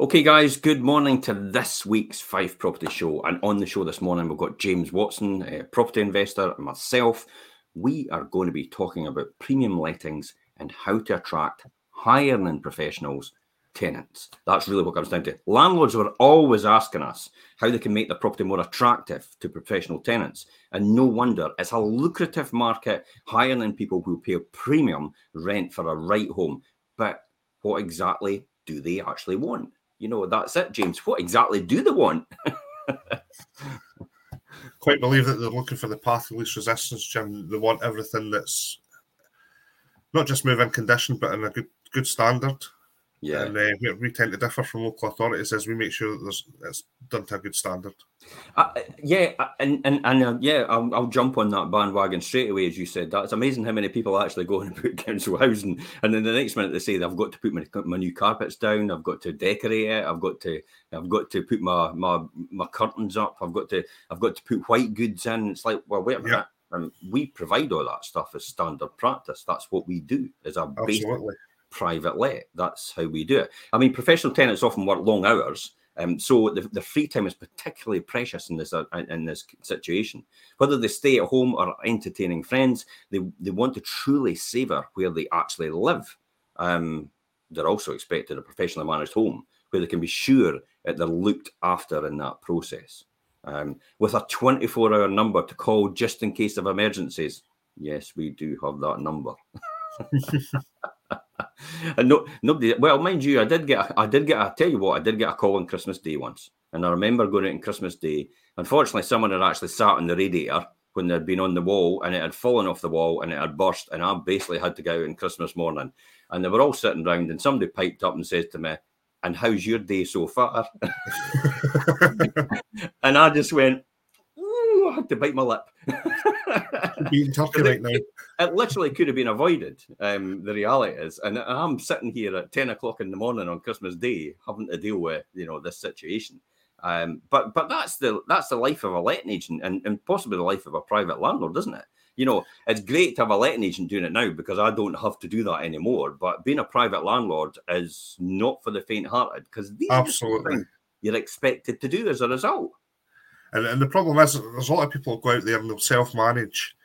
Okay, guys, good morning to this week's Fife Property Show. And on the show this morning, we've got James Watson, a property investor, and myself. We are going to be talking about premium lettings and how to attract higher than professionals tenants. That's really what comes down to. Landlords are always asking us how they can make the property more attractive to professional tenants. And no wonder it's a lucrative market, than people who pay a premium rent for a right home. But what exactly do they actually want? You know, that's it, James. What exactly do they want? Quite believe that they're looking for the path of least resistance, Jim. They want everything that's not just moving condition, but in a good good standard. Yeah, and uh, we, we, tend to differ from local authorities as we make sure that there's, it's done to a good standard. Uh, yeah, and and, and uh, yeah, I'll, I'll, jump on that bandwagon straight away, as you said. That's amazing how many people actually go and put council housing, and then the next minute they say I've got to put my, my new carpets down, I've got to decorate it, I've got to I've got to put my my my curtains up, I've got to I've got to put white goods in. It's like, well, wait a minute. Yeah. And we provide all that stuff as standard practice. That's what we do as a basic private let. That's how we do it. I mean, professional tenants often work long hours. Um, so the, the free time is particularly precious in this uh, in this situation. Whether they stay at home or entertaining friends, they, they want to truly savour where they actually live. Um, they're also expected a professionally managed home where they can be sure that they're looked after in that process. Um, with a 24 hour number to call just in case of emergencies. Yes, we do have that number. and no, nobody. Well, mind you, I did get. A, I did get. I tell you what, I did get a call on Christmas Day once, and I remember going out on Christmas Day. Unfortunately, someone had actually sat on the radiator when they'd been on the wall, and it had fallen off the wall, and it had burst, and I basically had to go out on Christmas morning, and they were all sitting round, and somebody piped up and says to me, "And how's your day so far?" and I just went, had to bite my lip. Being turkey right now. It literally could have been avoided. Um, the reality is, and I'm sitting here at ten o'clock in the morning on Christmas Day, having to deal with you know this situation. Um, but but that's the that's the life of a letting agent, and, and possibly the life of a private landlord, isn't it? You know, it's great to have a letting agent doing it now because I don't have to do that anymore. But being a private landlord is not for the faint-hearted because these absolutely you're expected to do as a result. And, and the problem is, there's a lot of people who go out there and they'll self manage,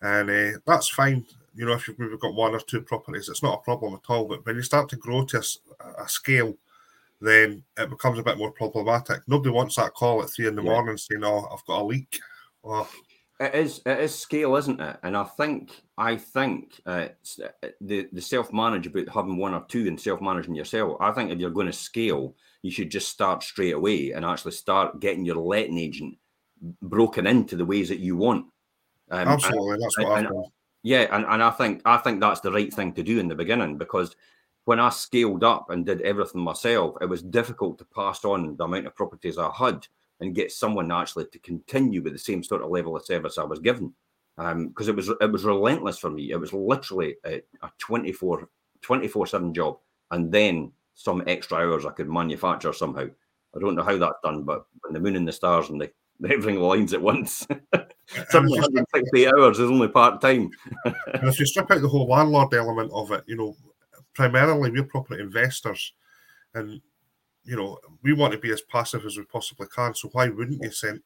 and uh, that's fine. You know, if you've maybe got one or two properties, it's not a problem at all. But when you start to grow to a, a scale, then it becomes a bit more problematic. Nobody wants that call at three in the yeah. morning saying, "Oh, I've got a leak." Oh. It is it is scale, isn't it? And I think I think uh, the the self manage about having one or two and self managing yourself. I think if you're going to scale, you should just start straight away and actually start getting your letting agent broken into the ways that you want. Um, Absolutely, and, that's what and, I've Yeah, and, and I think I think that's the right thing to do in the beginning because when I scaled up and did everything myself, it was difficult to pass on the amount of properties I had and get someone actually to continue with the same sort of level of service I was given. Because um, it was it was relentless for me. It was literally a, a 24 24 7 job. And then some extra hours I could manufacture somehow. I don't know how that's done, but when the moon and the stars and the, everything aligns at once. Some 160 hours is only part time. and if you strip out the whole landlord element of it, you know, primarily we're property investors, and you know we want to be as passive as we possibly can. So why wouldn't you send,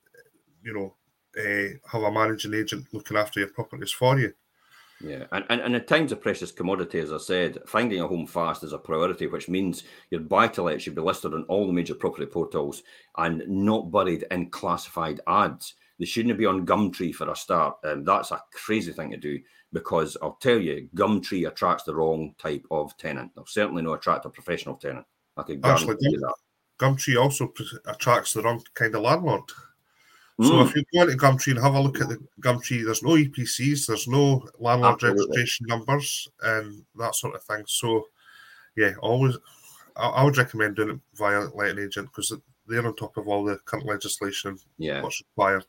you know, uh, have a managing agent looking after your properties for you? Yeah, and, and, and at times a precious commodity, as I said, finding a home fast is a priority, which means your buy to let should be listed on all the major property portals and not buried in classified ads. They shouldn't be on Gumtree for a start. And um, that's a crazy thing to do because I'll tell you, Gumtree attracts the wrong type of tenant. They'll certainly not attract a professional tenant. I can guarantee Actually, you that. Gumtree also attracts the wrong kind of landlord. So mm. if you go into Gumtree and have a look at the Gumtree, there's no EPCs, there's no landlord Absolutely. registration numbers, and that sort of thing. So, yeah, always, I, I would recommend doing it via letting agent because they're on top of all the current legislation, yeah. what's required.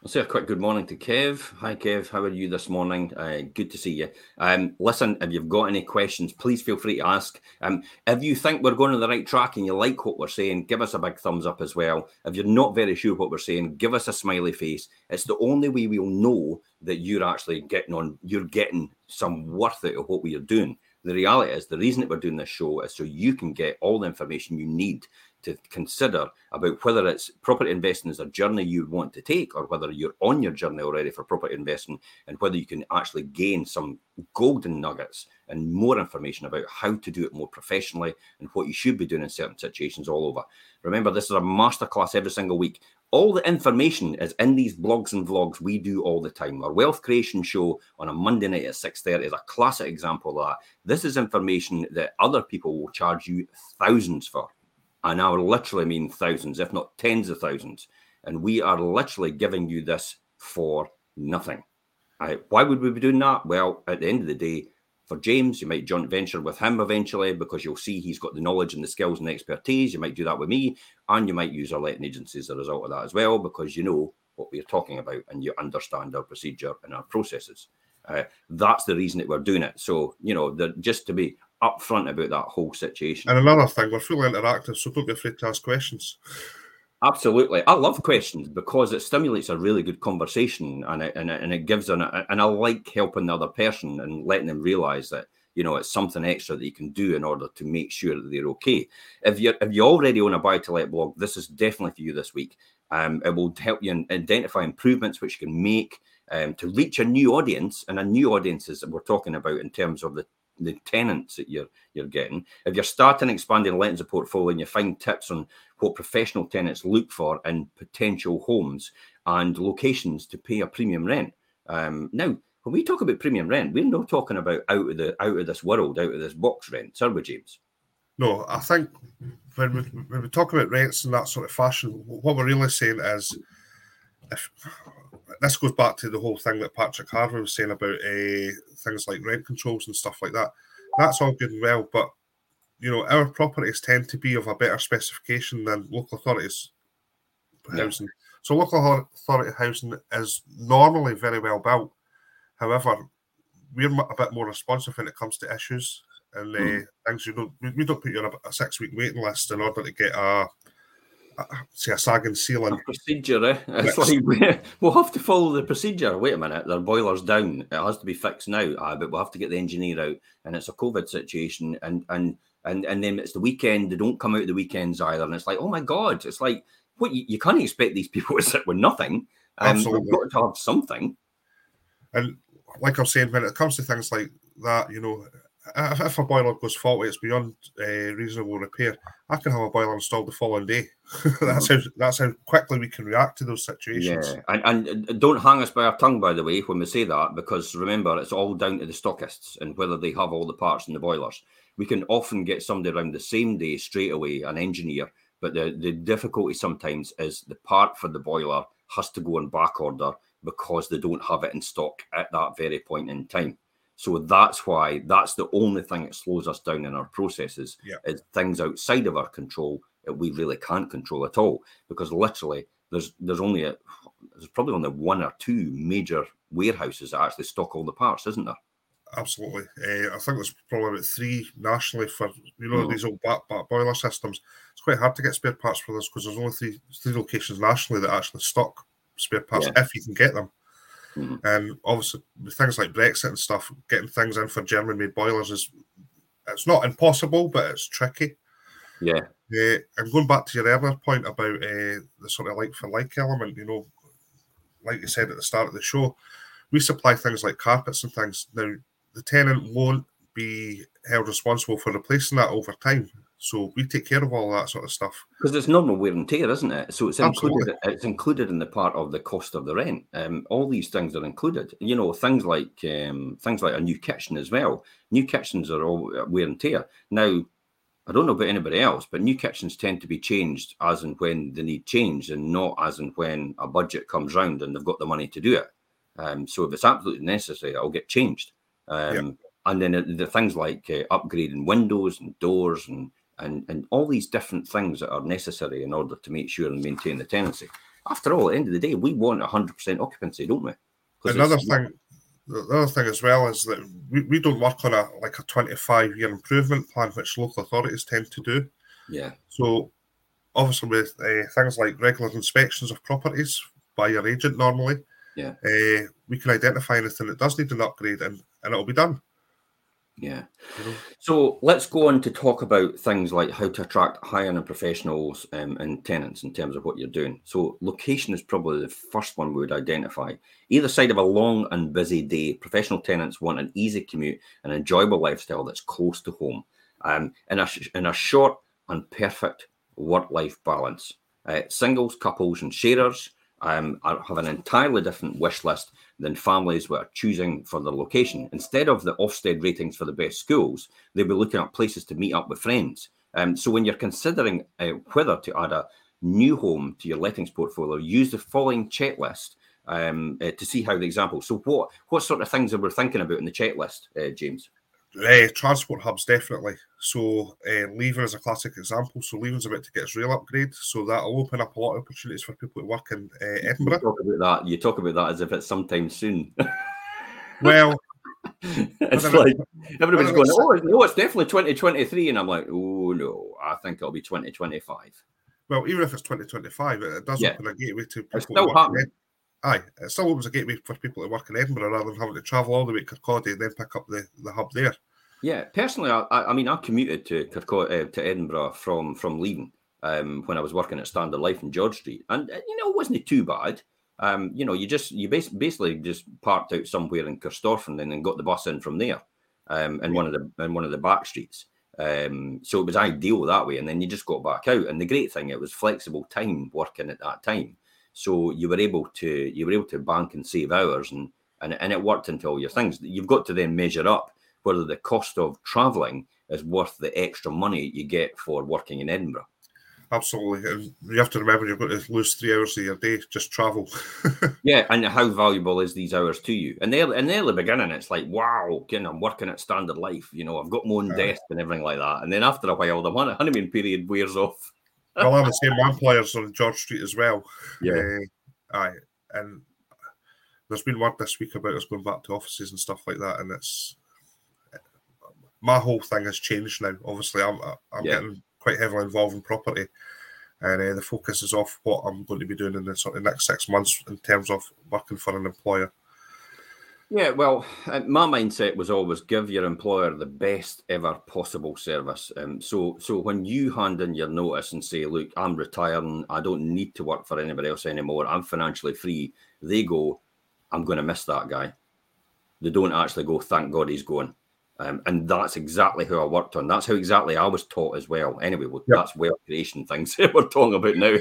I'll say a quick good morning to Kev. Hi, Kev. How are you this morning? Uh, good to see you. Um, listen, if you've got any questions, please feel free to ask. Um, if you think we're going on the right track and you like what we're saying, give us a big thumbs up as well. If you're not very sure what we're saying, give us a smiley face. It's the only way we'll know that you're actually getting on, you're getting some worth out of what we are doing. the reality is the reason that we're doing this show is so you can get all the information you need to consider about whether it's property investing is a journey you want to take or whether you're on your journey already for property investing and whether you can actually gain some golden nuggets and more information about how to do it more professionally and what you should be doing in certain situations all over. Remember, this is a masterclass every single week. All the information is in these blogs and vlogs we do all the time. Our wealth creation show on a Monday night at 6:30 is a classic example of that. This is information that other people will charge you thousands for and I literally mean thousands, if not tens of thousands. And we are literally giving you this for nothing. Why would we be doing that? Well, at the end of the day, for James, you might joint venture with him eventually because you'll see he's got the knowledge and the skills and expertise. You might do that with me, and you might use our letting agencies as a result of that as well because you know what we're talking about and you understand our procedure and our processes. Uh, that's the reason that we're doing it. So, you know, just to be upfront about that whole situation. And another thing, we're fully interactive, so don't be afraid to ask questions. Absolutely, I love questions because it stimulates a really good conversation, and it and it, and it gives an and I like helping the other person and letting them realise that you know it's something extra that you can do in order to make sure that they're okay. If you if you already own a buy to let blog, this is definitely for you this week. Um, it will help you identify improvements which you can make um, to reach a new audience, and a new audiences that we're talking about in terms of the the tenants that you're you're getting. If you're starting expanding lettings of portfolio and you find tips on what professional tenants look for in potential homes and locations to pay a premium rent. Um, now, when we talk about premium rent, we're not talking about out of the out of this world, out of this box rent, are we, James? No, I think when we, when we talk about rents in that sort of fashion, what we're really saying is if this goes back to the whole thing that Patrick Harvie was saying about uh, things like rent controls and stuff like that. That's all good and well, but you know our properties tend to be of a better specification than local authorities yeah. housing. So local authority housing is normally very well built. However, we're a bit more responsive when it comes to issues and uh, mm. things. You know, we, we don't put you on a, a six week waiting list in order to get a say a sagging ceiling. A procedure, eh? It's like we'll have to follow the procedure. Wait a minute, their boiler's down. It has to be fixed now. Ah, but we'll have to get the engineer out, and it's a COVID situation, and and and and then it's the weekend. They don't come out the weekends either, and it's like, oh my god, it's like what you, you can't expect these people to sit with nothing. Um, Absolutely, got to have something. And like I'm saying, when it comes to things like that, you know, if a boiler goes faulty, it's beyond uh, reasonable repair. I can have a boiler installed the following day. that's how that's how quickly we can react to those situations. Yeah, and, and don't hang us by our tongue, by the way, when we say that, because remember, it's all down to the stockists and whether they have all the parts in the boilers. We can often get somebody around the same day straight away, an engineer, but the, the difficulty sometimes is the part for the boiler has to go in back order because they don't have it in stock at that very point in time. So that's why that's the only thing that slows us down in our processes yeah. is things outside of our control that we really can't control at all. Because literally, there's there's only a, there's probably only one or two major warehouses that actually stock all the parts, isn't there? Absolutely. Uh, I think there's probably about three nationally for you know mm. these old back, back boiler systems. It's quite hard to get spare parts for this because there's only three three locations nationally that actually stock spare parts yeah. if you can get them. Mm-hmm. And obviously, things like Brexit and stuff, getting things in for German-made boilers is it's not impossible, but it's tricky. Yeah. Uh, and going back to your earlier point about uh, the sort of like for like element, you know, like you said at the start of the show, we supply things like carpets and things. Now, the tenant won't be held responsible for replacing that over time. So we take care of all that sort of stuff because it's normal wear and tear, isn't it? So it's included. Absolutely. It's included in the part of the cost of the rent. Um, all these things are included. You know, things like um, things like a new kitchen as well. New kitchens are all wear and tear. Now, I don't know about anybody else, but new kitchens tend to be changed as and when they need change, and not as and when a budget comes round and they've got the money to do it. Um, so if it's absolutely necessary, it'll get changed. Um, yeah. And then the, the things like uh, upgrading windows and doors and and, and all these different things that are necessary in order to make sure and maintain the tenancy. After all, at the end of the day, we want 100% occupancy, don't we? Another thing, the other thing as well is that we, we don't work on a like a 25 year improvement plan, which local authorities tend to do. Yeah. So obviously with uh, things like regular inspections of properties by your agent normally, yeah, uh, we can identify anything that does need an upgrade and, and it'll be done. Yeah. So let's go on to talk about things like how to attract high end professionals um, and tenants in terms of what you're doing. So location is probably the first one we would identify. Either side of a long and busy day, professional tenants want an easy commute and enjoyable lifestyle that's close to home, um, in a in a short and perfect work life balance. Uh, singles, couples, and sharers um, are, have an entirely different wish list than families were choosing for their location. Instead of the Ofsted ratings for the best schools, they'll be looking at places to meet up with friends. Um, so when you're considering uh, whether to add a new home to your lettings portfolio, use the following checklist um, uh, to see how the example. So what what sort of things are we thinking about in the checklist, uh, James? Uh, transport hubs definitely. So uh, Leven is a classic example. So Leven's about to get its rail upgrade, so that'll open up a lot of opportunities for people to work in uh, Edinburgh. You talk about that. You talk about that as if it's sometime soon. well, it's like everybody's going, oh, no, it's definitely 2023, and I'm like, oh no, I think it'll be 2025. Well, even if it's 2025, it does yeah. open a gateway to people. It's still happening. Aye, it still opens a gateway for people to work in Edinburgh rather than having to travel all the way to Kirkcaldy and then pick up the, the hub there. Yeah, personally, I, I mean, I commuted to Kirkcaldy, uh, to Edinburgh from from Leven um, when I was working at Standard Life in George Street, and uh, you know, it wasn't too bad. Um, you know, you just you bas- basically just parked out somewhere in Corstorphine and then got the bus in from there, um, in yeah. one of the in one of the back streets. Um, so it was ideal that way, and then you just got back out. And the great thing, it was flexible time working at that time. So you were able to you were able to bank and save hours, and and and it worked into all your things. You've got to then measure up whether the cost of travelling is worth the extra money you get for working in Edinburgh. Absolutely, and you have to remember you've got to lose three hours of your day just travel. yeah, and how valuable is these hours to you? And there, in the early beginning, it's like, wow, you know, I'm working at Standard Life. You know, I've got my own desk and everything like that. And then after a while, the honeymoon period wears off well, I'm the same one players on George Street as well. Yeah. Uh, aye. And there's been word this week about us going back to offices and stuff like that. And it's my whole thing has changed now. Obviously, I'm, I'm yeah. getting quite heavily involved in property. And uh, the focus is off what I'm going to be doing in the sort of next six months in terms of working for an employer. Yeah, well, my mindset was always give your employer the best ever possible service. Um, so, so when you hand in your notice and say, "Look, I'm retiring. I don't need to work for anybody else anymore. I'm financially free," they go, "I'm going to miss that guy." They don't actually go, "Thank God he's going." Um, and that's exactly who I worked on. That's how exactly I was taught as well. Anyway, well, yep. that's wealth creation things we're talking about now.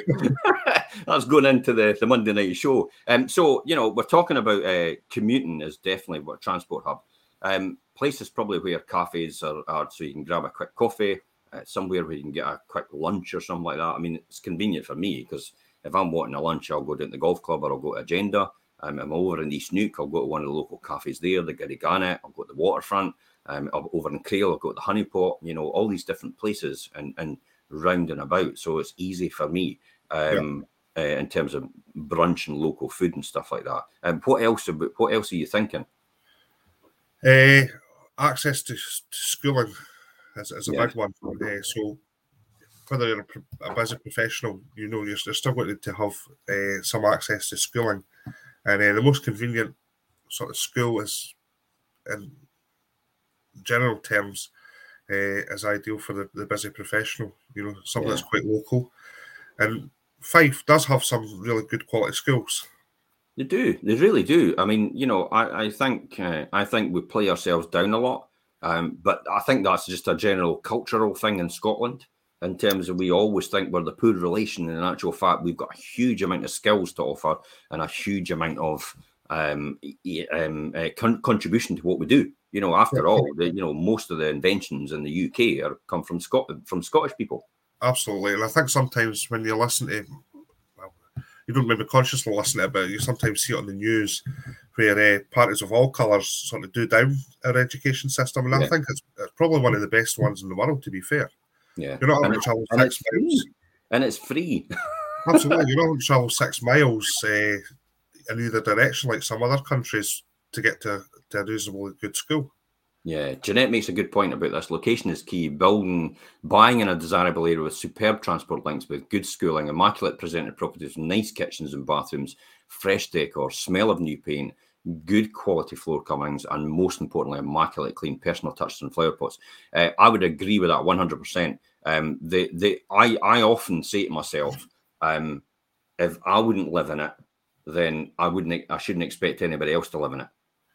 that's going into the, the Monday night show. Um, so you know, we're talking about uh, commuting is definitely what transport hub. Um, places probably where cafes are, are, so you can grab a quick coffee. Uh, somewhere where you can get a quick lunch or something like that. I mean, it's convenient for me because if I'm wanting a lunch, I'll go down to the golf club or I'll go to Agenda. Um, I'm over in East Neuk, I'll go to one of the local cafes there, the Garrygannet. I'll go to the waterfront um, over in Crail, I've got the Honeypot, you know, all these different places and, and round and about. So it's easy for me um, yeah. uh, in terms of brunch and local food and stuff like that. Um, what else? What else are you thinking? Uh, access to, to schooling is, is a yeah. big one. Uh, so whether you're a, busy professional, you know, you're, still going to have uh, some access to schooling. And uh, the most convenient sort of school is in general terms, uh, is ideal for the, the busy professional. You know, something yeah. that's quite local. And Fife does have some really good quality schools. They do. They really do. I mean, you know, I, I think uh, I think we play ourselves down a lot, um, but I think that's just a general cultural thing in Scotland. In terms of we always think we're the poor relation, and in actual fact, we've got a huge amount of skills to offer and a huge amount of um, um, uh, con- contribution to what we do. You know, after all, the, you know, most of the inventions in the UK are come from Scotland, from Scottish people. Absolutely, and I think sometimes when you listen to, well, you don't maybe consciously listen to it, but you sometimes see it on the news where uh, parties of all colours sort of do down our education system, and yeah. I think it's, it's, probably one of the best ones in the world. To be fair, yeah, you're not having to travel six miles, and it's free. Absolutely, you're not having to travel six miles uh, in either direction like some other countries to get to to a reasonably good school. Yeah, Jeanette makes a good point about this. Location is key. Building, buying in a desirable area with superb transport links, with good schooling, immaculate presented properties, nice kitchens and bathrooms, fresh decor, smell of new paint, good quality floor coverings, and most importantly, immaculate clean personal touches and flower pots. Uh, I would agree with that 100%. Um, the, the, I, I often say to myself, um, if I wouldn't live in it, then I wouldn't, I shouldn't expect anybody else to live in it.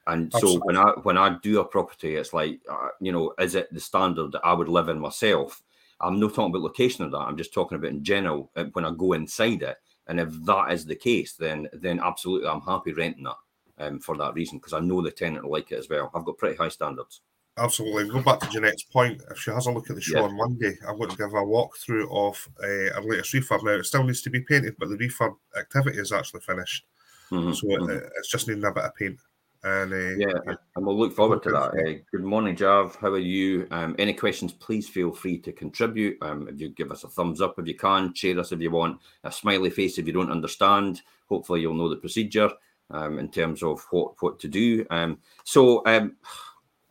And Absolutely. so when I when I do a property, it's like uh, you know, is it the standard that I would live in myself? I'm not talking about location of that. I'm just talking about in general uh, when I go inside it. And if that is the case, then then absolutely, I'm happy renting that um, for that reason because I know the tenant will like it as well. I've got pretty high standards. Absolutely. Go back to Jeanette's point. If she has a look at the show yeah. on Monday, I'm going to give her a walkthrough of uh, our latest refurb. Now, it still needs to be painted, but the refurb activity is actually finished. Mm-hmm. So mm-hmm. It, it's just needing a bit of paint. And uh, yeah, and we'll look forward to that. Uh, good morning, Jav. How are you? Um, any questions? Please feel free to contribute. Um, if you give us a thumbs up if you can, share us if you want, a smiley face if you don't understand. Hopefully, you'll know the procedure um, in terms of what what to do. Um, so, um,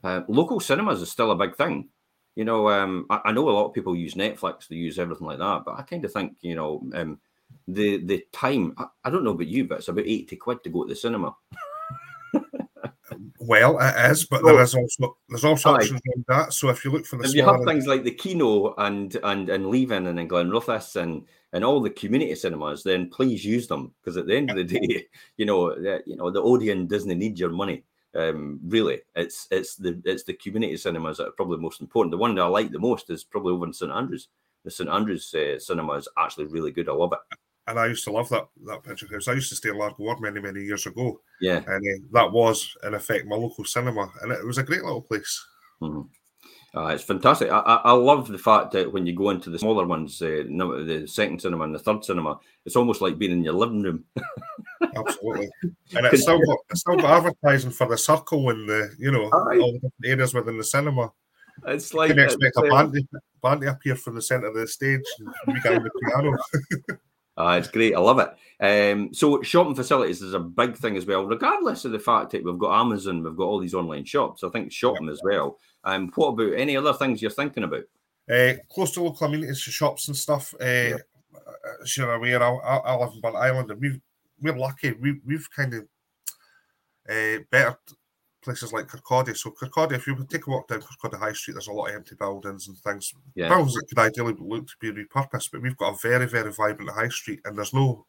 uh, local cinemas is still a big thing. You know, um, I, I, know a lot of people use Netflix, they use everything like that, but I kind of think you know the the time. I, I don't know about you, but it's about eighty quid to go to the cinema. Well, it is, but there is also there's also options on that. So if you look for the, if you have things like the Kino and and and Leaving and then Glenrothes and and all the community cinemas, then please use them because at the end of the day, you know, you know, the Odeon doesn't need your money. Um, really, it's it's the it's the community cinemas that are probably most important. The one that I like the most is probably over in St Andrews. The St Andrews uh, cinema is actually really good. I love it and I used to love that that picture house. I used to stay in Largoward many many years ago. Yeah, and uh, that was in effect my local cinema, and it was a great little place. Mm-hmm. Uh, it's fantastic. I, I, I, love the fact that when you go into the smaller ones, uh, the second cinema and the third cinema, it's almost like being in your living room. Absolutely, and it's still it's still got advertising for the circle and the you know Aye. all the different areas within the cinema. It's like you can expect a band, to, band to appear from the centre of the stage and we got the piano. Uh, it's great. I love it. Um, so shopping facilities is a big thing as well, regardless of the fact that we've got Amazon, we've got all these online shops. I think shopping as well. Um, what about any other things you're thinking about? Uh, close to local amenities, shops and stuff. Uh, yeah. As you're aware, I, I, live in Burntisland, and we've, we're lucky. We, we've kind of uh, better places like Kirkcaldy. So Kirkcaldy, if you take a walk down Kirkcaldy High Street, there's a lot of empty buildings and things. Yeah. Buildings that could ideally look to be repurposed, but we've got a very, very vibrant high street, and there's no,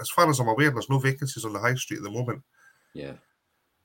as far as I'm aware, there's no vacancies on the high street at the moment. Yeah.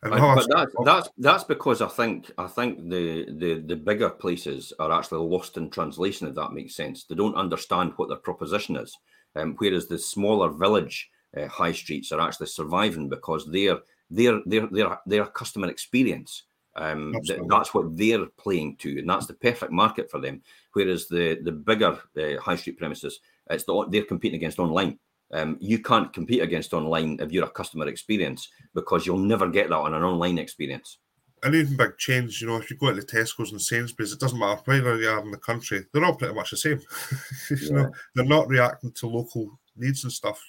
And I, but that's that's that's because I think I think the, the the bigger places are actually lost in translation. If that makes sense, they don't understand what their proposition is. Um, whereas the smaller village uh, high streets are actually surviving because they're their their their their customer experience. Um, th- that's what they're playing to, and that's the perfect market for them. Whereas the the bigger uh, high street premises, it's the, they're competing against online. Um, you can't compete against online if you're a customer experience because you'll never get that on an online experience. And even big chains, you know, if you go to the Tesco's and Sainsbury's, it doesn't matter where you are in the country, they're all pretty much the same. you yeah. know, they're not reacting to local needs and stuff.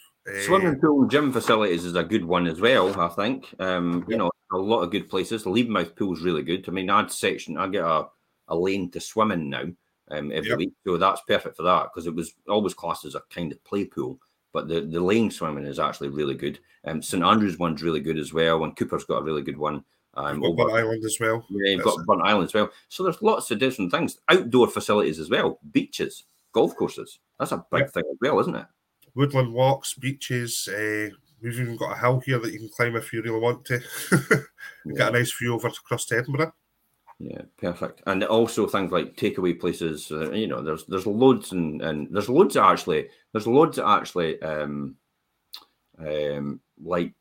Swimming pool and gym facilities is a good one as well. I think. Um, you know, a lot of good places. The Levenmouth pool is really good. I mean, I'd section. I get a, a lane to swim in now um, every yep. week, so that's perfect for that because it was always classed as a kind of play pool. But the, the lane swimming is actually really good. Um, St Andrews one's really good as well, and Cupar's got a really good one. Um, got Burntisland as well. Yeah, you've got Burnt Island as well. So there's lots of different things. Outdoor facilities as well, beaches, golf courses. That's a big yep. thing as well, isn't it? Woodland walks, beaches. Uh, we've even got a hill here that you can climb if you really want to. yeah. Got a nice view over across to Edinburgh. Yeah, perfect. And also things like takeaway places. Uh, you know, there's there's loads and and there's loads actually. There's loads actually. Um, um, like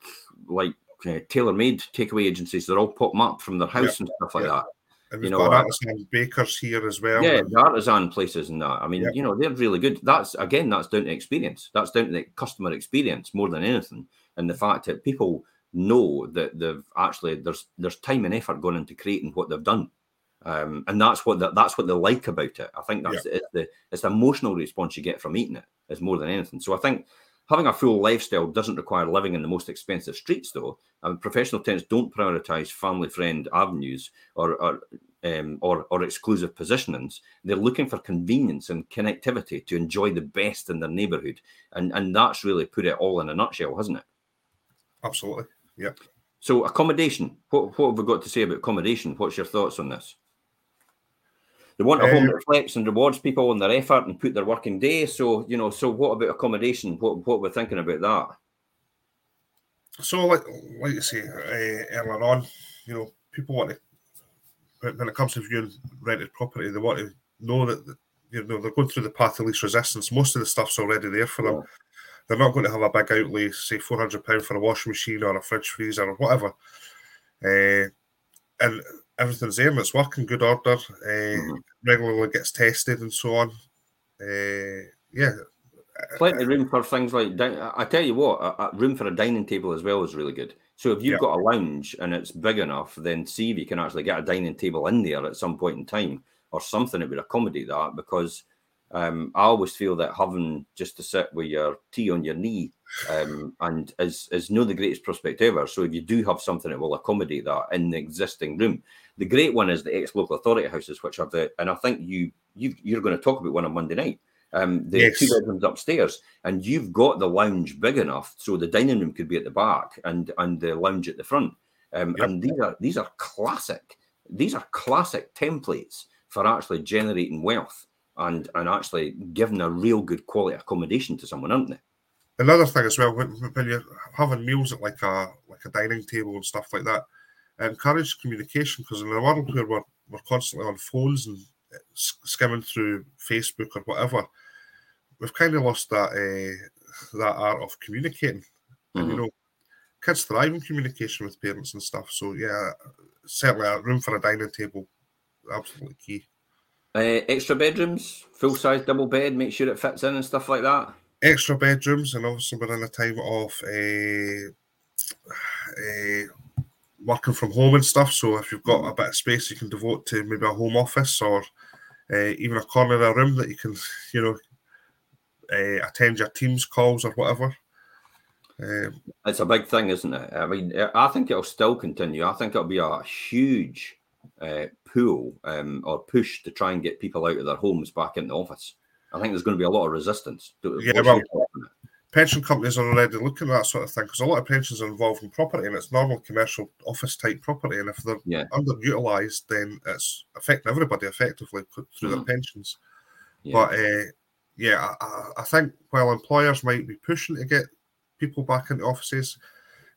like uh, tailor-made takeaway agencies. They're all popping up from their house and stuff like that. And we've you know, got artisan bakers here as well. Yeah, the artisan places and that. I mean, yep. you know, they're really good. That's again, that's down to experience. That's down to the customer experience more than anything, and the fact that people know that they've actually there's there's time and effort going into creating what they've done. Um, and that's what the, that's what they like about it. I think that's it's the it's the emotional response you get from eating it is more than anything. So I think having a full lifestyle doesn't require living in the most expensive streets, though. I mean, professional tenants don't prioritise family friend avenues or or, um, or or exclusive positionings. They're looking for convenience and connectivity to enjoy the best in their neighbourhood, and and that's really put it all in a nutshell, hasn't it? Absolutely. Yep. So accommodation. What what have we got to say about accommodation? What's your thoughts on this? They want a home that reflects and rewards people on their effort and put their working day. So you know. So what about accommodation? What what we're thinking about that? So like like you say uh, earlier on, you know, people want to when it comes to viewing rented property, they want to know that you know they're going through the path of least resistance. Most of the stuff's already there for them. They're not going to have a big outlay, say four hundred pound for a washing machine or a fridge freezer or whatever. Uh, and everything's there it's working good order. Uh, mm-hmm. Regularly gets tested and so on. Uh, yeah, plenty of room for things like I tell you what, a, a room for a dining table as well is really good. So if you've got a lounge and it's big enough, then see if you can actually get a dining table in there at some point in time or something that would accommodate that. Because um, I always feel that having just to sit with your tea on your knee um, and is is no the greatest prospect ever. So if you do have something that will accommodate that in the existing room, the great one is the ex local authority houses, which are the and I think you you you're going to talk about one on Monday night um, the yes. two bedrooms upstairs, and you've got the lounge big enough so the dining room could be at the back and and the lounge at the front. Um, yep. And these are these are classic. These are classic templates for actually generating wealth and and actually giving a real good quality accommodation to someone, aren't they? Another thing as well, when, when you're having meals at like a like a dining table and stuff like that, encourage communication because in a world where we're, we're constantly on phones and uh, skimming through Facebook or whatever, we've kind of lost that uh, that art of communicating. Mm-hmm. And you mm-hmm. know, kids thrive in communication with parents and stuff. So yeah, certainly a room for a dining table, absolutely key. Uh, extra bedrooms, full size double bed, make sure it fits in and stuff like that. Extra bedrooms, and obviously we're in a time of uh, uh, working from home and stuff. So if you've got a bit of space, you can devote to maybe a home office or uh, even a corner of a room that you can, you know, uh, attend your team's calls or whatever. Um, it's a big thing, isn't it? I mean, I think it'll still continue. I think it'll be a huge uh, pull um, or push to try and get people out of their homes back in the office. I think there's going to be a lot of resistance. Yeah, well, pension companies are already looking at that sort of thing because a lot of pensions are involved in property and it's normal commercial office type property. And if they're yeah. underutilized, then it's affecting everybody effectively through mm. their pensions. Yeah. But uh, yeah, I, I, think while employers might be pushing to get people back into offices,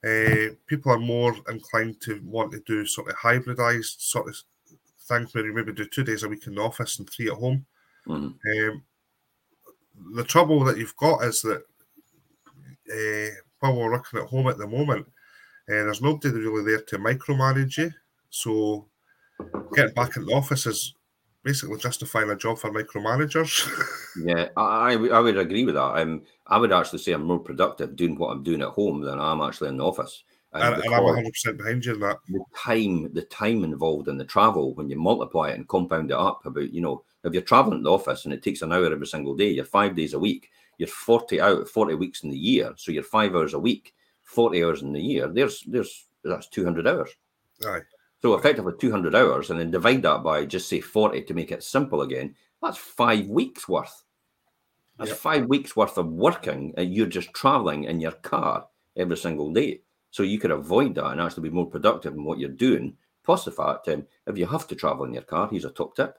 uh, people are more inclined to want to do sort of hybridized sort of things where you maybe do two days a week in the office and three at home. Mm-hmm. Um, the trouble that you've got is that while we're working at home at the moment, uh, there's nobody really there to micromanage you. So getting back in the office is basically justifying a job for micromanagers. yeah, I, I would agree with that. Um, I would actually say I'm more productive doing what I'm doing at home than I'm actually in the office. And, and, and I'm 100 percent behind you in that. The time, the time involved in the travel, when you multiply it and compound it up, about you know, if you're traveling to the office and it takes an hour every single day, you're five days a week you're 40 out 40 weeks in the year so you're five hours a week 40 hours in the year there's there's that's 200 hours. Aye. so effectively 200 hours and then divide that by just say 40 to make it simple again that's five weeks worth. That's yep. five weeks worth of working and you're just traveling in your car every single day. So you could avoid that and actually be more productive in what you're doing. Plus the fact um, if you have to travel in your car here's a top tip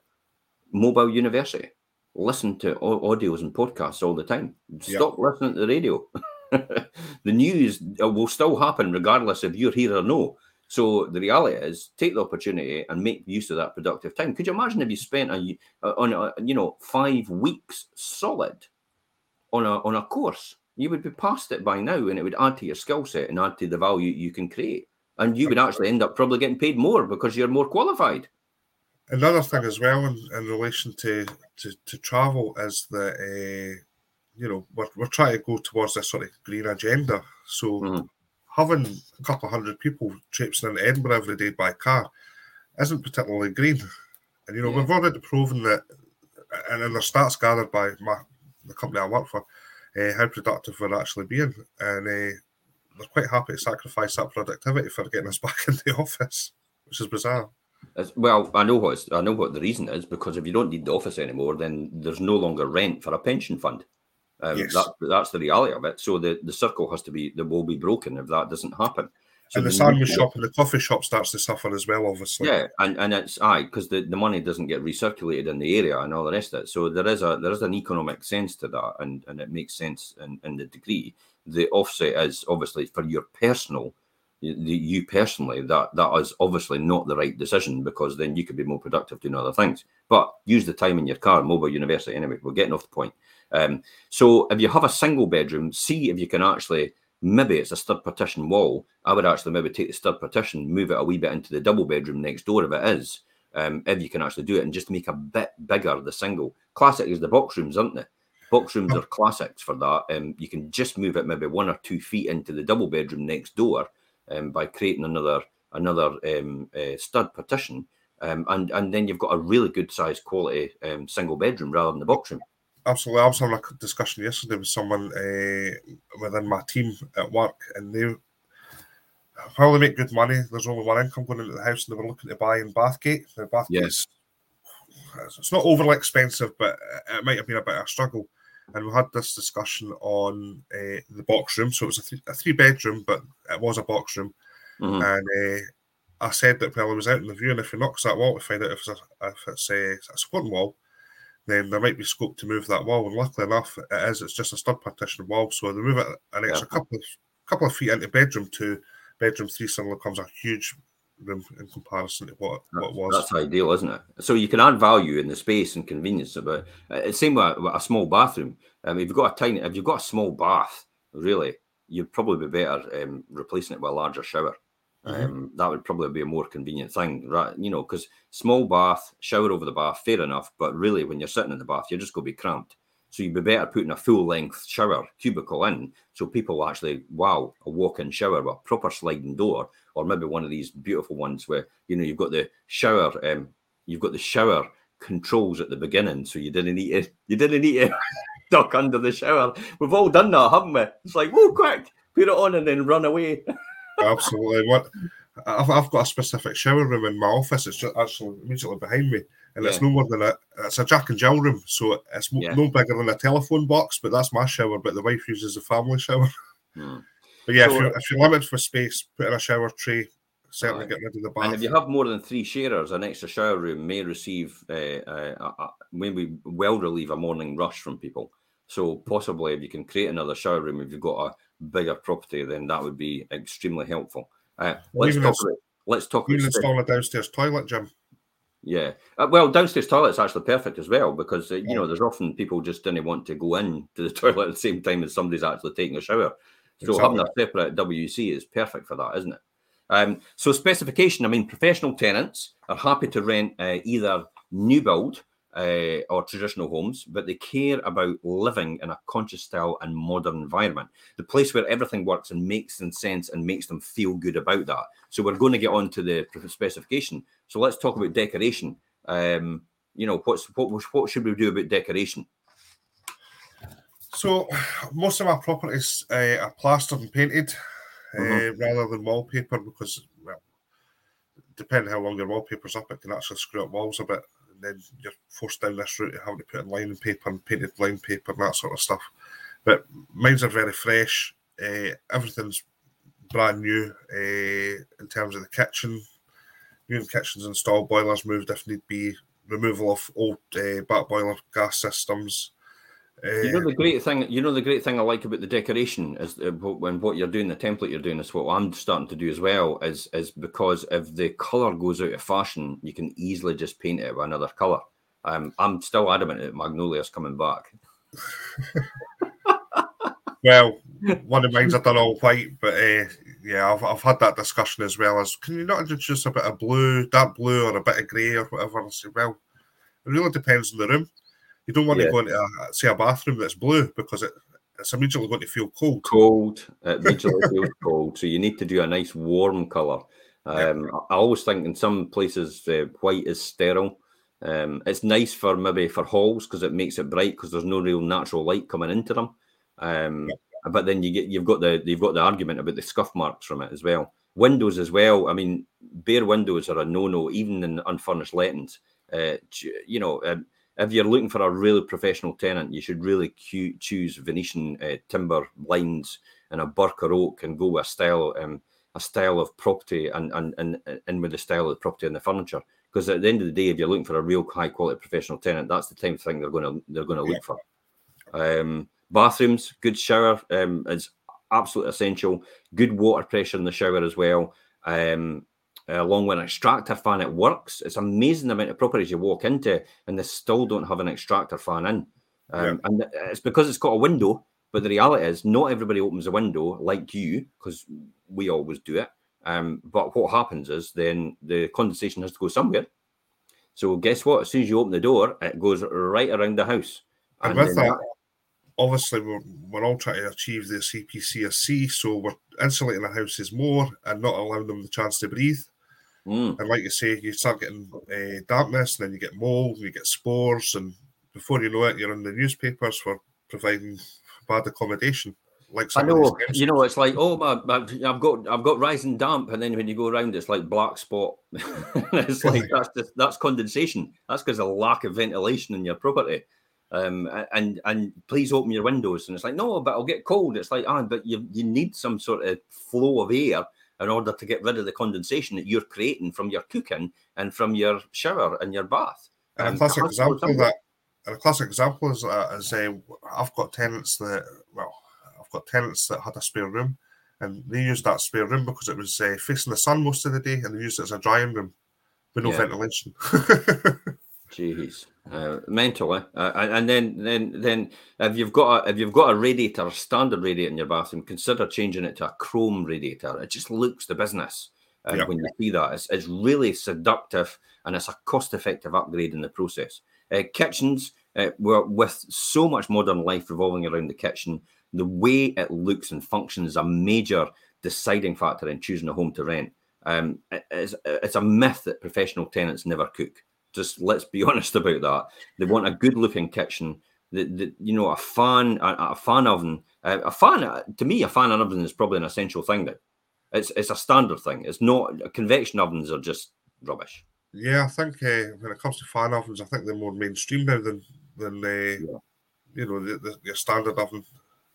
mobile university listen to audios and podcasts all the time. Stop yep. listening to the radio. the news uh, will still happen regardless if you're here or no. So the reality is, take the opportunity and make use of that productive time. Could you imagine if you spent a, uh, on a, you know five weeks solid on a on a course? You would be past it by now, and it would add to your skill set and add to the value you can create. And you would actually end up probably getting paid more because you're more qualified. Another thing as well in, in relation to, to, to travel is that uh, you know we're, we're trying to go towards this sort of green agenda. So mm-hmm. having a couple of hundred people traipsing into Edinburgh every day by car isn't particularly green. And you know yeah. we've already proven that, and in the stats gathered by my, the company I work for, uh, how productive we're actually being, and uh, they're quite happy to sacrifice that productivity for getting us back in the office, which is bizarre. As, well, I know what I know what the reason is because if you don't need the office anymore, then there's no longer rent for a pension fund. Um, yes. that, that's the reality of it. So the, the circle has to be that will be broken if that doesn't happen. So and the sandwich shop and the coffee shop starts to suffer as well, obviously. Yeah, and, and it's aye because the, the money doesn't get recirculated in the area and all the rest of it. So there is a there is an economic sense to that, and, and it makes sense in, in the degree. The offset is obviously for your personal, you personally that that is obviously not the right decision because then you could be more productive doing other things. But use the time in your car, mobile university. Anyway, we're getting off the point. Um, so if you have a single bedroom, see if you can actually maybe it's a stud partition wall. I would actually maybe take the stud partition, move it a wee bit into the double bedroom next door if it is, um, if you can actually do it, and just make a bit bigger the single. Classic is the box rooms, aren't they? Box rooms are classics for that. Um, you can just move it maybe one or two feet into the double bedroom next door um, by creating another another um, uh, stud partition, um, and and then you've got a really good size quality um, single bedroom rather than the box room absolutely. I was having a discussion yesterday with someone uh, within my team at work, and they while they make good money, there's only one income going into the house, and they were looking to buy in Bathgate. Now, Bathgate, yes. it's not overly expensive, but it might have been a bit of a struggle. And we had this discussion on uh, the box room. So it was a, th- a three bedroom, but it was a box room. Mm-hmm. And uh, I said that while I was out in the view, and if you knocks that wall to find out if it's a, if it's a, a supporting wall, then there might be scope to move that wall. And luckily enough, it is. It's just a stud partition wall, so they move it an extra yeah. couple of couple of feet into bedroom two. Bedroom three suddenly becomes a huge room in comparison to what, what was. That's ideal, isn't it? So you can add value in the space and convenience. But uh, same with, with a small bathroom. Um, if you've got a tiny, if you've got a small bath, really, you'd probably be better um, replacing it with a larger shower. Mm-hmm. Um, that would probably be a more convenient thing, right? You know, because small bath, shower over the bath, fair enough. But really, when you're sitting in the bath, you're just going to be cramped. So you'd be better putting a full length shower cubicle in, so people actually, wow, a walk-in shower with a proper sliding door, or maybe one of these beautiful ones where you know you've got the shower, um, you've got the shower controls at the beginning, so you didn't need to you didn't need to duck under the shower. We've all done that, haven't we? It's like, whoa, quick, put it on and then run away. Absolutely. What I've, I've got a specific shower room in my office. It's just actually immediately behind me, and yeah. it's no more than a it's a Jack and Jill room, so it's yeah. no bigger than a telephone box. But that's my shower. But the wife uses a family shower. Hmm. But yeah, so, if, you're, if you're limited for space, put in a shower tray. Certainly right. get rid of the bath. And if you have more than three sharers, an extra shower room may receive uh, uh, uh, maybe well relieve a morning rush from people. So possibly, if you can create another shower room, if you've got a bigger property, then that would be extremely helpful. Uh, let's, talk about, let's talk. Even install a downstairs toilet, Jim. Yeah, uh, well, downstairs toilet's actually perfect as well because uh, you know there's often people just didn't want to go in to the toilet at the same time as somebody's actually taking a shower. So exactly. having a separate WC is perfect for that, isn't it? Um, so specification. I mean, professional tenants are happy to rent uh, either new build uh, or traditional homes, but they care about living in a conscious style and modern environment. The place where everything works and makes sense and makes them feel good about that. So we're going to get on to the specification. So let's talk about decoration. Um, you know, what's what what should we do about decoration? So most of our properties uh, are plastered and painted uh, mm-hmm. rather than wallpaper because, well, depending how long your wallpaper's up, it can actually screw up walls a bit then you're forced down this route of having to put in linen paper and painted line paper and that sort of stuff. But mines are very fresh. Uh, everything's brand new uh, in terms of the kitchen. New kitchens installed, boilers moved if need be, removal of old uh, back boiler gas systems. You know the great thing. You know the great thing I like about the decoration is when what you're doing, the template you're doing is what I'm starting to do as well. Is is because if the color goes out of fashion, you can easily just paint it with another color. Um, I'm still adamant that Magnolia's coming back. well, one of mine's are done all white, but uh, yeah, I've, I've had that discussion as well. As can you not introduce a bit of blue, dark blue, or a bit of grey or whatever? I say, well, it really depends on the room. You don't want yeah. to go into a, say a bathroom that's blue because it, it's immediately going to feel cold. Cold. It immediately feels cold. So you need to do a nice warm colour. Um, yeah. I always think in some places uh, white is sterile. Um, it's nice for maybe for halls because it makes it bright because there's no real natural light coming into them. Um, yeah. But then you get you've got the you've got the argument about the scuff marks from it as well. Windows as well. I mean, bare windows are a no no even in unfurnished lettings. Uh, you know, um, if you're looking for a really professional tenant, you should really choose Venetian uh, timber blinds and a Burke or oak and go with a style. Um, a style of property and and and, and with the style of the property and the furniture. Because at the end of the day, if you're looking for a real high quality professional tenant, that's the type of thing they're going to they're going to look for. Um, bathrooms, good shower um, is absolutely essential. Good water pressure in the shower as well. Um, along with an extractor fan, it works. It's amazing the amount of properties you walk into and they still don't have an extractor fan in. Um, yeah. And it's because it's got a window. But the reality is, not everybody opens a window like you, because we always do it. Um, but what happens is then the condensation has to go somewhere. So guess what? As soon as you open the door, it goes right around the house. And, and with that, obviously, we're, we're all trying to achieve the EPC so we're insulating the houses more and not allowing them the chance to breathe. Mm. And like you say, you start getting uh, dampness, and then you get mold, and you get spores, and before you know it, you're in the newspapers for providing bad accommodation. Like I know, you know, it's like oh, my, my, I've got I've got rising damp, and then when you go around, it's like black spot. it's like that's just, that's condensation. That's because of lack of ventilation in your property. Um, and and please open your windows. And it's like no, but I'll get cold. It's like ah, but you you need some sort of flow of air in order to get rid of the condensation that you're creating from your cooking and from your shower and your bath. And a classic example that a classic example is, uh, is uh, I've got tenants that, well, I've got tenants that had a spare room and they used that spare room because it was uh, facing the sun most of the day and they used it as a drying room with no yeah. ventilation. Jeez, uh, mentally, uh, and then then then if you've got a, if you've got a radiator, a standard radiator in your bathroom, consider changing it to a chrome radiator. It just looks the business uh, yeah. when you see that. It's, it's really seductive and it's a cost-effective upgrade in the process. Uh, kitchens, uh, with so much modern life revolving around the kitchen, the way it looks and functions is a major deciding factor in choosing a home to rent. Um, it's, it's a myth that professional tenants never cook. Just let's be honest about that. They want a good looking kitchen. The, the, you know, a fan, a, a fan oven, uh, a fan. Uh, to me, a fan oven is probably an essential thing. Now, it's it's a standard thing. It's not convection ovens are just rubbish. Yeah, I think uh, when it comes to fan ovens, I think they're more mainstream now than than uh, yeah. you know the, the, your standard oven.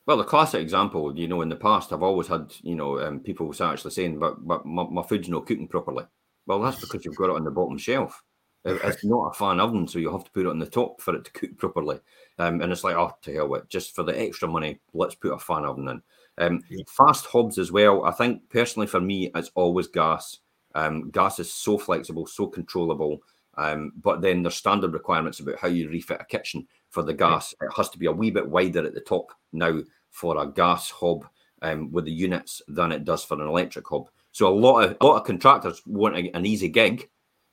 Well, the classic example, you know, in the past, I've always had, you know, um, people actually saying, "But but my, my, food's not cooking properly." Well, that's because you've got it on the bottom shelf. It's not a fan oven, so you have to put it on the top for it to cook properly. Um, and it's like, oh, to hell with just for the extra money, let's put a fan oven in. Um. Fast hobs as well. I think personally for me, it's always gas. Um, gas is so flexible, so controllable. Um, but then there's standard requirements about how you refit a kitchen for the gas. It has to be a wee bit wider at the top now for a gas hob um, with the units than it does for an electric hob. So a lot of a lot of contractors want a, an easy gig,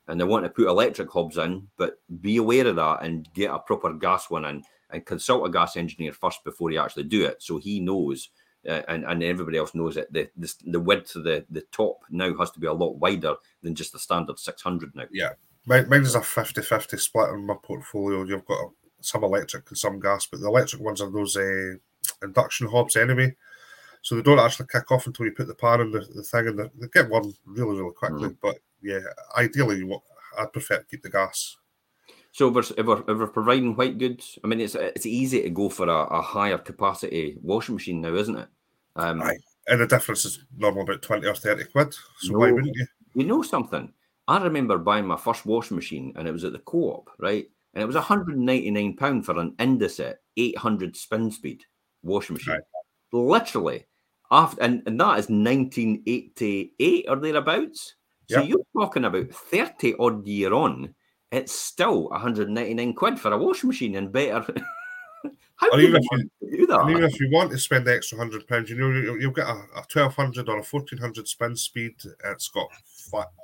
and they want to put electric hobs in, but be aware of that and get a proper gas one in, and consult a gas engineer first before you actually do it, so he knows uh, and, and everybody else knows it. The, the the width of the the top now has to be a lot wider than just the standard 600 now. Yeah, mine, mine is a 50-50 split in my portfolio. You've got some electric and some gas, but the electric ones are those uh, induction hobs anyway. So they don't actually kick off until you put the pan in the, the thing, and they, they get one really, really quickly. Mm. But yeah, ideally, I'd prefer to keep the gas. So if we're, if we're, if we're, providing white goods, I mean, it's it's easy to go for a, a higher capacity washing machine now, isn't it? Um, right. And the difference is normally about 20 or 30 quid. So no, why wouldn't you? You know something? I remember buying my first washing machine and it was at the co op, right? And it was £199 for an Indesit 800 spin speed washing machine. Right. Literally. After, and, and that is 1988 or thereabouts. So yep. you're talking about 30 odd year on, it's still 199 quid for a washing machine and better. How or even if you do that? even if you want to spend the extra hundred pounds, you know you'll, you'll get a, a twelve hundred or a fourteen hundred spin speed. It's got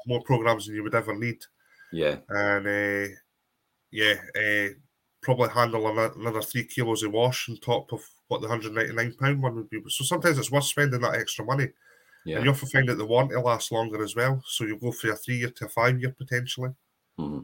more programs than you would ever need. Yeah, and uh, yeah, uh, probably handle another three kilos of wash on top of what the hundred ninety nine pound one would be. So sometimes it's worth spending that extra money. Yeah. And you often find that the want to last longer as well. So you go for a three year to a five year potentially. Mm-hmm.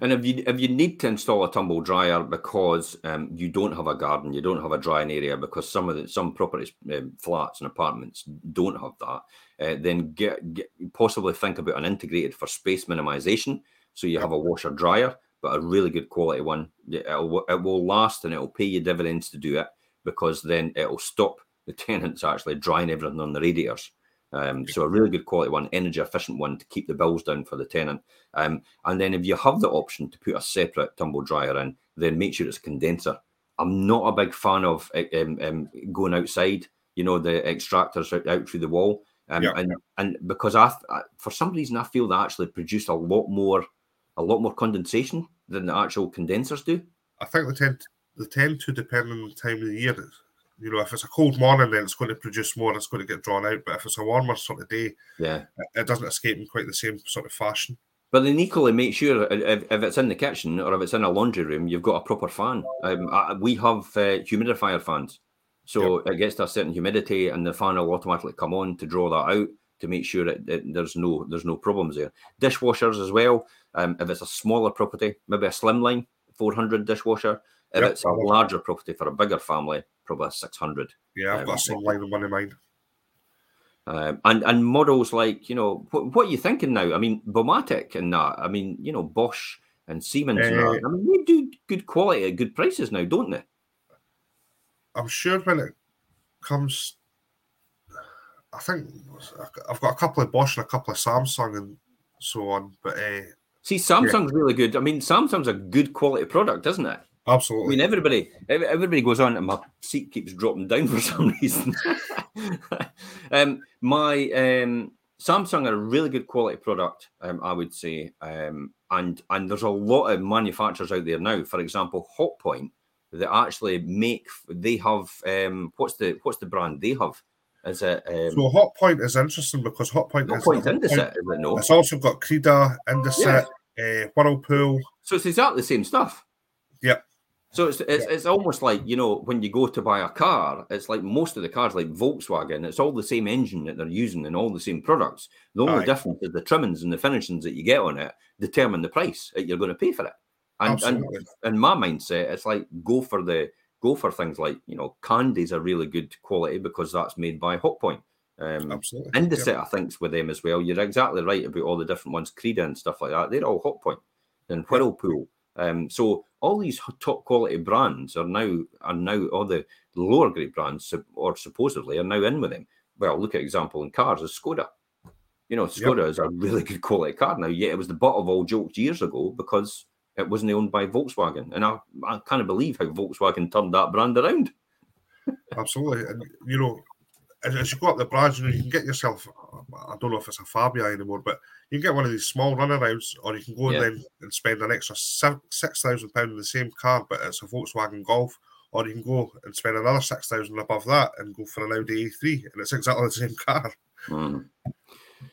And if you if you need to install a tumble dryer because um, you don't have a garden, you don't have a drying area because some of the some properties, um, flats and apartments don't have that, uh, then get, get possibly think about an integrated for space minimization. So you have a washer dryer, but a really good quality one. It'll, it will last and it'll pay you dividends to do it because then it'll stop the tenants actually drying everything on the radiators. Um, so a really good quality one, energy efficient one to keep the bills down for the tenant. Um, and then if you have the option to put a separate tumble dryer in, then make sure it's a condenser. I'm not a big fan of um, um, going outside, you know, the extractors out, out through the wall. Um, yeah. and, and because I, for some reason, I feel they actually produce a lot more, a lot more condensation than the actual condensers do. I think they tend, they tend to depend on the time of the year you know, if it's a cold morning, then it's going to produce more. It's going to get drawn out. But if it's a warmer sort of day, yeah, it doesn't escape in quite the same sort of fashion. But then equally make sure if, if it's in the kitchen or if it's in a laundry room, you've got a proper fan. Um, I, we have uh, humidifier fans, so yep. it gets to a certain humidity, and the fan will automatically come on to draw that out to make sure that, that there's no there's no problems there. Dishwashers as well. Um, if it's a smaller property, maybe a slimline 400 dishwasher. If yep. it's a larger property for a bigger family, probably a 600. Yeah, I've um, got a line of money mine. Um, and and models like you know what, what are you thinking now? I mean Bomatic and that. I mean you know Bosch and Siemens. Uh, and that. I mean they do good quality at good prices now, don't they? I'm sure when it comes, I think I've got a couple of Bosch and a couple of Samsung and so on. But uh, see, Samsung's yeah. really good. I mean, Samsung's a good quality product, isn't it? Absolutely. I mean, everybody, everybody goes on, and my seat keeps dropping down for some reason. um, my um, Samsung are a really good quality product, um, I would say, um, and and there's a lot of manufacturers out there now. For example, Hotpoint that actually make they have um, what's the what's the brand they have? Is it um, so? Hotpoint is interesting because Hotpoint, Hotpoint is is it no? It's also got Creda, Indesit, yeah. uh, Whirlpool. So it's exactly the same stuff. So it's, it's, yeah. it's almost like you know when you go to buy a car, it's like most of the cars, like Volkswagen, it's all the same engine that they're using and all the same products. The only difference is the trimmings and the finishings that you get on it determine the price that you're going to pay for it. And, and in my mindset, it's like go for the go for things like you know candies are really good quality because that's made by Hotpoint. Um, Absolutely. Indesit, yeah. I think's with them as well. You're exactly right about all the different ones, Creda and stuff like that. They're all Hotpoint and Whirlpool. Um, so all these top quality brands are now are now all the lower grade brands or supposedly are now in with them. Well, look at example in cars is Skoda. You know, Skoda yep. is a really good quality car now. Yet it was the butt of all jokes years ago because it wasn't owned by Volkswagen, and I I kind of believe how Volkswagen turned that brand around. Absolutely, and you know, as, you go up the brands, you, know, you can get yourself. I don't know if it's a Fabia anymore, but you can get one of these small runarounds, or you can go yeah. and then and spend an extra six thousand pound in the same car, but it's a Volkswagen Golf, or you can go and spend another six thousand above that and go for an Audi A3, and it's exactly the same car. Mm.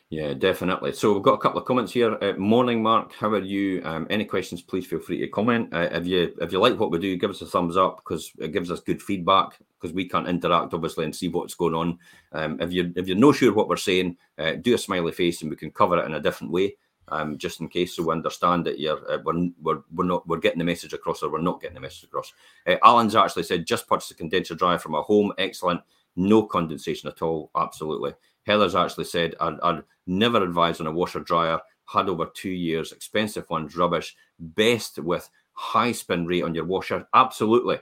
Yeah, definitely. So we've got a couple of comments here. Uh, morning, Mark. How are you? Um, any questions? Please feel free to comment. Uh, if you if you like what we do, give us a thumbs up because it gives us good feedback. Because we can't interact obviously and see what's going on. Um, if you if you're not sure what we're saying, uh, do a smiley face and we can cover it in a different way. Um, just in case, so we understand that you're uh, we're, we're we're not we're getting the message across or we're not getting the message across. Uh, Alan's actually said just purchased a condenser dryer from a home. Excellent. No condensation at all. Absolutely. Heather's actually said, I'd, I'd never advise on a washer dryer. Had over two years, expensive ones, rubbish. Best with high spin rate on your washer. Absolutely.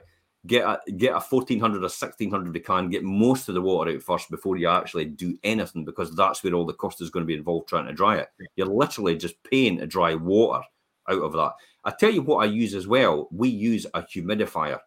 Get a get a 1400 or 1600 you can get most of the water out first before you actually do anything because that's where all the cost is going to be involved trying to dry it. You're literally just paying to dry water out of that. I tell you what I use as well. We use a humidifier.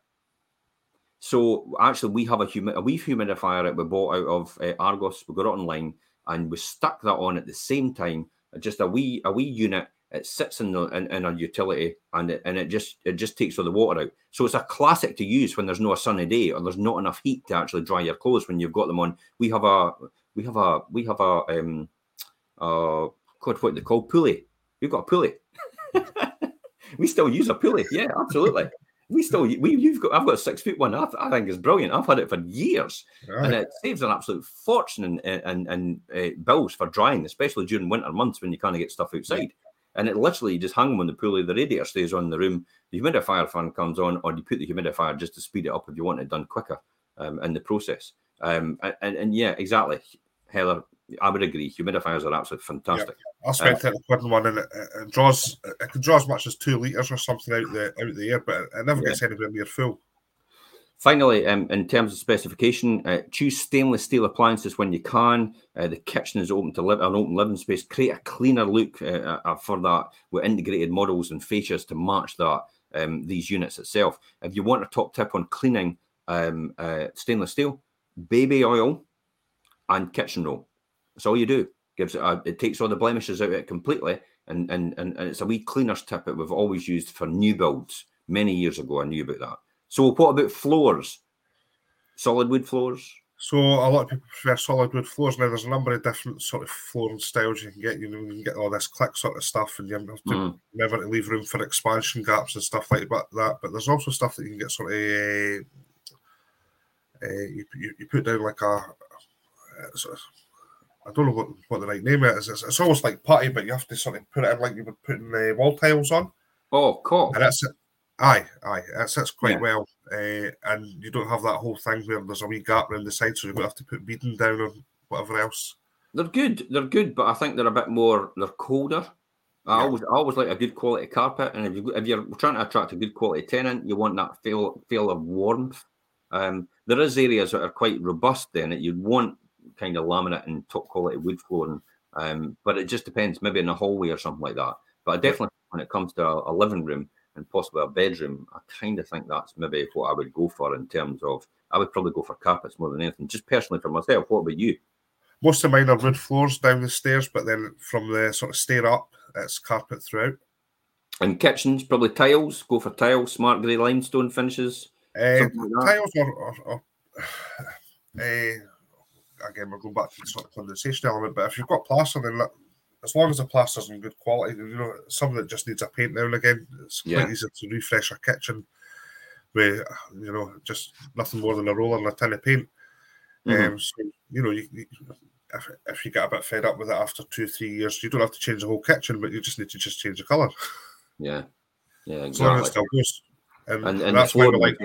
So actually, we have a, humi- a wee humidifier that we bought out of uh, Argos. We got it online and we stuck that on at the same time. Just a wee a wee unit. It sits in the in, in a utility and it, and it just it just takes all the water out. So it's a classic to use when there's no a sunny day or there's not enough heat to actually dry your clothes when you've got them on. We have a we have a we have a um uh God what they call pulley. We've got a pulley. we still use a pulley. Yeah, absolutely we still we you've got I've got a six foot one. I, I think it's brilliant. I've had it for years, right. and it saves an absolute fortune in, in uh, bills for drying, especially during winter months when you kind of get stuff outside. And it literally just hung on the pulley. The radiator stays on the room. The humidifier fan comes on, or you put the humidifier just to speed it up if you want it done quicker um, in the process. Um, and, and yeah, exactly, Heather. I would agree. Humidifiers are absolutely fantastic. I spent uh, quid on one, and it, it, draws. It can draw as much as two liters or something out the out the air, but it never yeah. gets anywhere near full. Finally, um, in terms of specification, uh, choose stainless steel appliances when you can. Uh, the kitchen is open to live an open living space. Create a cleaner look uh, uh, for that with integrated models and fascias to match that um, these units itself. If you want a top tip on cleaning um, uh, stainless steel, baby oil and kitchen roll. That's all you do. Gives it a, it takes all the blemishes out of it completely, and, and and and it's a wee cleaner's tip that we've always used for new builds many years ago. I knew about that. So what about floors? Solid wood floors? So a lot of people prefer solid wood floors. Now there's a number of different sort of flooring styles you can get. You know, you can get all this click sort of stuff, and you have to mm. remember to leave room for expansion gaps and stuff like that. But there's also stuff that you can get sort of uh, uh, you, you, you, put down like a, uh, sort of, I don't know what, what the right name is. It's, it's almost like putty, but you have to sort of put it in like you would putting uh, wall tiles on. Oh, cool. And that's it. Aye, aye, it sits quite yeah. well, uh, and you don't have that whole thing where there's a wee gap around the side, so you have to put beading down or whatever else. They're good, they're good, but I think they're a bit more. They're colder. I yeah. always, I always like a good quality carpet, and if you if you're trying to attract a good quality tenant, you want that feel feel of warmth. Um, there is areas that are quite robust then that you'd want kind of laminate and top quality wood flooring, um, but it just depends. Maybe in a hallway or something like that. But I definitely, when it comes to a, a living room, and possibly a bedroom, I kind of think that's maybe what I would go for in terms of. I would probably go for carpets more than anything, just personally for myself. What about you? Most of mine are wood floors down the stairs, but then from the sort of stair up, it's carpet throughout. And kitchens, probably tiles. Go for tiles, smart grey limestone finishes. Uh, like tiles are, are, are uh, again, we're going back to the sort of condensation element, but if you've got plaster, then as long as the plaster's in good quality, you know, some that just needs a paint now and again. It's quite yeah. easy to refresh a kitchen with, you know, just nothing more than a roller and a tin of paint. Mm-hmm. Um, so, you know, you, you, if, if you get a bit fed up with it after two, three years, you don't have to change the whole kitchen, but you just need to just change the colour. Yeah. Yeah, exactly. As long as it still. And, and, and that's the flooring, like,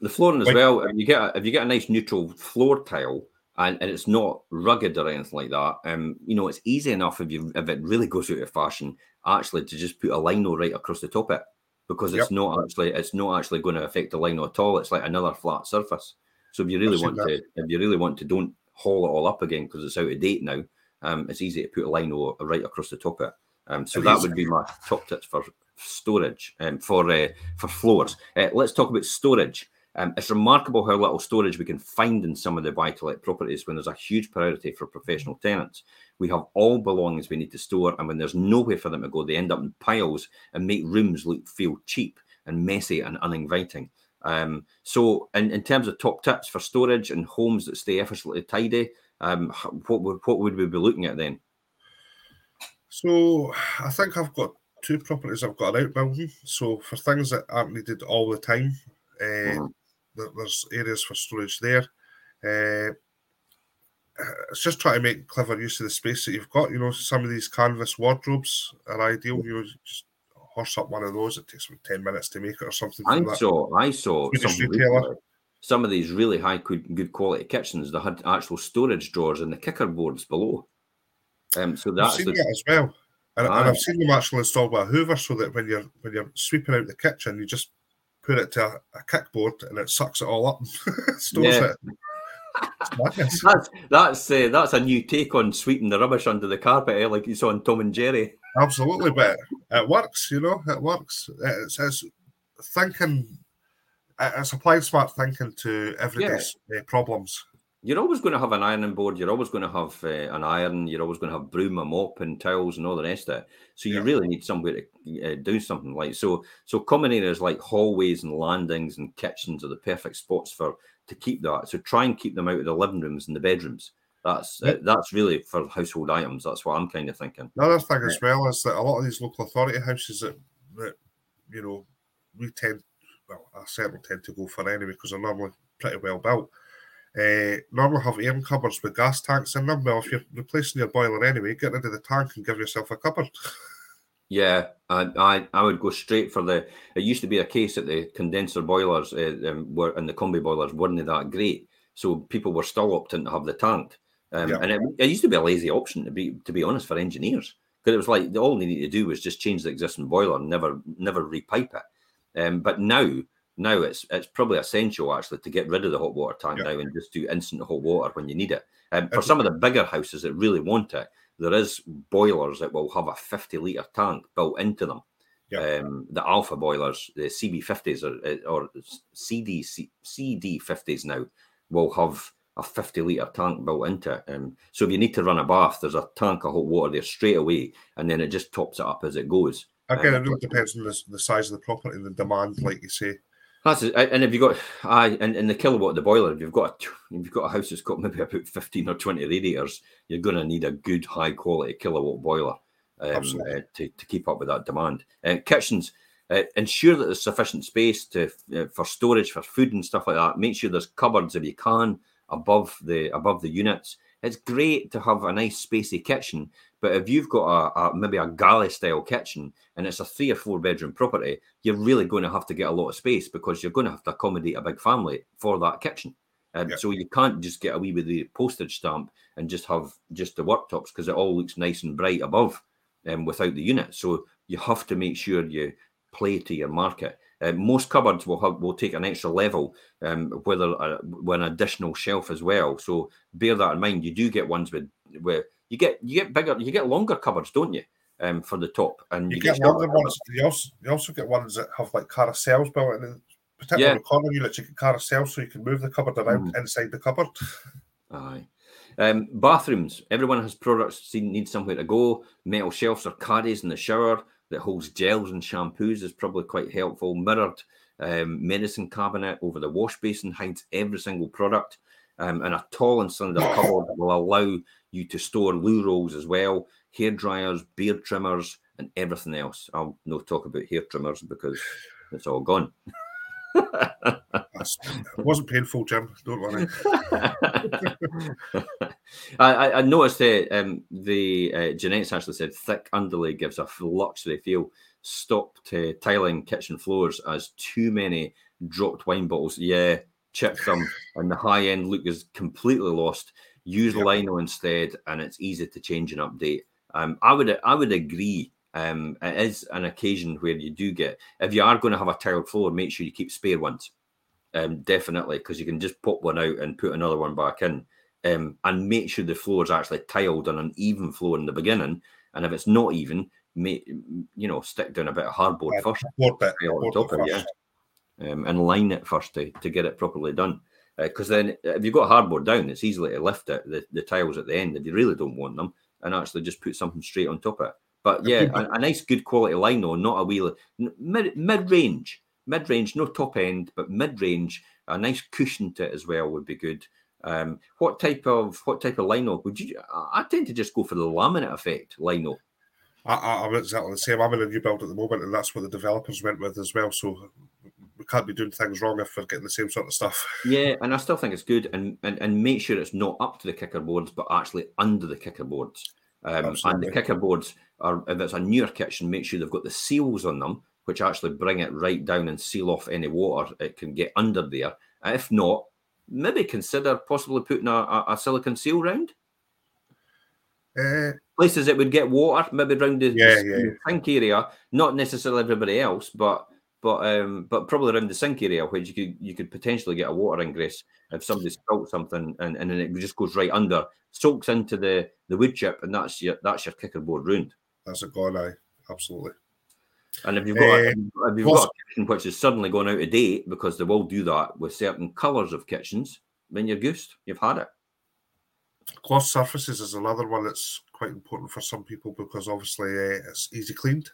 the flooring as like, well. If you get a, if you get a nice neutral floor tile, and, and it's not rugged or anything like that. Um, you know, it's easy enough if you if it really goes out of fashion, actually to just put a lino right across the top of it because it's yep. not actually it's not actually going to affect the lino at all. It's like another flat surface. So if you really want that. to if you really want to don't haul it all up again because it's out of date now, um, it's easy to put a lino right across the top of it. Um, so that would be my top tips for storage and um, for uh, for floors. Uh, let's talk about storage. Um, it's remarkable how little storage we can find in some of the buy-to-let properties when there's a huge priority for professional tenants. We have all belongings we need to store, and when there's nowhere for them to go, they end up in piles and make rooms look feel cheap and messy and uninviting. Um, so, in, in terms of top tips for storage and homes that stay effortlessly tidy, um, what would what would we be looking at then? So, I think I've got two properties I've got an outbuilding. So, for things that aren't needed all the time, uh, mm-hmm there's areas for storage there. Uh, it's just trying to make clever use of the space that you've got. You know, some of these canvas wardrobes are ideal. You know, just horse up one of those. It takes about ten minutes to make it or something. I saw, I saw some, some of these really high good quality kitchens that had actual storage drawers in the kicker boards below. Um, so that's the... that as well. And, and, I've seen them actually installed by Hoover, so that when you're when you're sweeping out the kitchen, you just put it to a, a kickboard and it sucks it all up, stores yeah. it. that's that's uh, that's a new take on sweeping the rubbish under the carpet, eh? like you saw in Tom and Jerry. Absolutely, but it works. You know, it works. It's, it's thinking. It's applying smart thinking to everyday yeah. problems you're always going to have an ironing board. You're always going to have uh, an iron. You're always going to have broom, a mop, and towels, and all the rest of it. So you yeah. really need somewhere to uh, do something like so. So common areas like hallways and landings and kitchens are the perfect spots for to keep that. So try and keep them out of the living rooms and the bedrooms. That's uh, that's really for household items. That's what I'm kind of thinking. Another thing as well is that a lot of these local authority houses that, that you know we tend, well, I certainly tend to go for anyway because they're normally pretty well built uh, normally have air cupboards with gas tanks in them. Well, if you're replacing your boiler anyway, get rid of the tank and give yourself a cupboard. Yeah, I, I, I would go straight for the. It used to be a case that the condenser boilers uh, um, were and the combi boilers weren't that great, so people were still opting to have the tank. Um, yeah. And it, it, used to be a lazy option to be to be honest for engineers because it was like all they needed to do was just change the existing boiler and never never repipe it. Um, but now now it's it's probably essential actually to get rid of the hot water tank Yeah. now and just do instant hot water when you need it. Um, for some of the bigger houses that really want it, there is boilers that will have a 50 litre tank built into them. Yeah. Um, the alpha boilers, the CB50s or, or CD CD50s now will have a 50 litre tank built into it. Um, so if you need to run a bath, there's a tank of hot water there straight away, and then it just tops it up as it goes. Again, Um, it really depends on the, the size of the property and the demand, like you say. That's it. and if you've got I and, and the kilowatt of the boiler, if you've got a, if you've got a house that's got maybe about fifteen or twenty radiators, you're going to need a good high quality kilowatt boiler um, uh, to to keep up with that demand. Uh, kitchens uh, ensure that there's sufficient space to uh, for storage for food and stuff like that. Make sure there's cupboards if you can above the above the units. It's great to have a nice spacey kitchen, but if you've got a, a maybe a galley style kitchen and it's a three or four bedroom property, you're really going to have to get a lot of space because you're going to have to accommodate a big family for that kitchen. Um, Yeah. So you can't just get away with the postage stamp and just have just the worktops because it all looks nice and bright above um, without the unit. So you have to make sure you play to your market. Uh, most cupboards will have will take an extra level, um, whether uh, with an additional shelf as well. So bear that in mind. You do get ones with where you get you get bigger, you get longer cupboards, don't you? Um, for the top, and You, get shorter longer ones. You also, you also get ones that have like carousels built in, particularly Yeah. the corner units. You get carousels so you can move the cupboard around inside the cupboard. Aye. Um, bathrooms. Everyone has products need somewhere to go. Metal shelves or caddies in the shower that holds gels and shampoos is probably quite helpful. Mirrored um, medicine cabinet over the wash basin hides every single product. Um, and a tall and slender cupboard will allow you to store loo rolls as well, hair dryers, beard trimmers, and everything else. I'll no talk about hair trimmers because it's all gone. It wasn't painful, Jim. Don't worry. I, I- I noticed that um, the uh, Jeanette's actually said thick underlay gives a luxury feel. Stopped uh, tiling kitchen floors as too many dropped wine bottles. Yeah, chip them, and the high end look is completely lost. Use Yep. lino instead, and it's easy to change and update. Um, I would I would agree. Um, it is an occasion where you do get if you are going to have a tiled floor, make sure you keep spare ones. Um, definitely, because you can just pop one out and put another one back in um, and make sure the floor is actually tiled on an even floor in the beginning. And if it's not even, make, you know, stick down a bit of hardboard Yeah, first bit. on top of it, first. um, and line it first to, to get it properly done. Because then, if you've got hardboard down, it's easily to lift it, the, the tiles at the end, if you really don't want them, and actually just put something straight on top of it. But Yeah, yeah, a, a nice, good quality lino, not a wheel, mid mid range, mid range, no top end, but mid range. A nice cushion to it as well would be good. Um, what type of what type of lino would you? I tend to just go for the laminate effect lino. I, I, I'm exactly the same. I'm in a new build at the moment, and that's what the developers went with as well. So we can't be doing things wrong if we're getting the same sort of stuff. Yeah, and I still think it's good, and and, and make sure it's not up to the kicker boards, but actually under the kicker boards. Um, and the kicker boards are, if it's a newer kitchen, make sure they've got the seals on them, which actually bring it right down and seal off any water it can get under there. If not, maybe consider possibly putting a, a, a silicon seal round Uh, places it would get water, maybe around the, Yeah, the yeah. sink area, not necessarily everybody else, but but um but probably around the sink area where you could you could potentially get a water ingress if somebody spilt something and, and then it just goes right under, soaks into the the wood chip, and that's your that's your kicker board ruined. that's a gone eye. Absolutely. And if you've got a- Eh, if you've got a kitchen which is suddenly gone out of date because they will do that with certain colours of kitchens, then you're goosed. You've had it. Cloth surfaces is another one that's quite important for some people because obviously uh, it's easy cleaned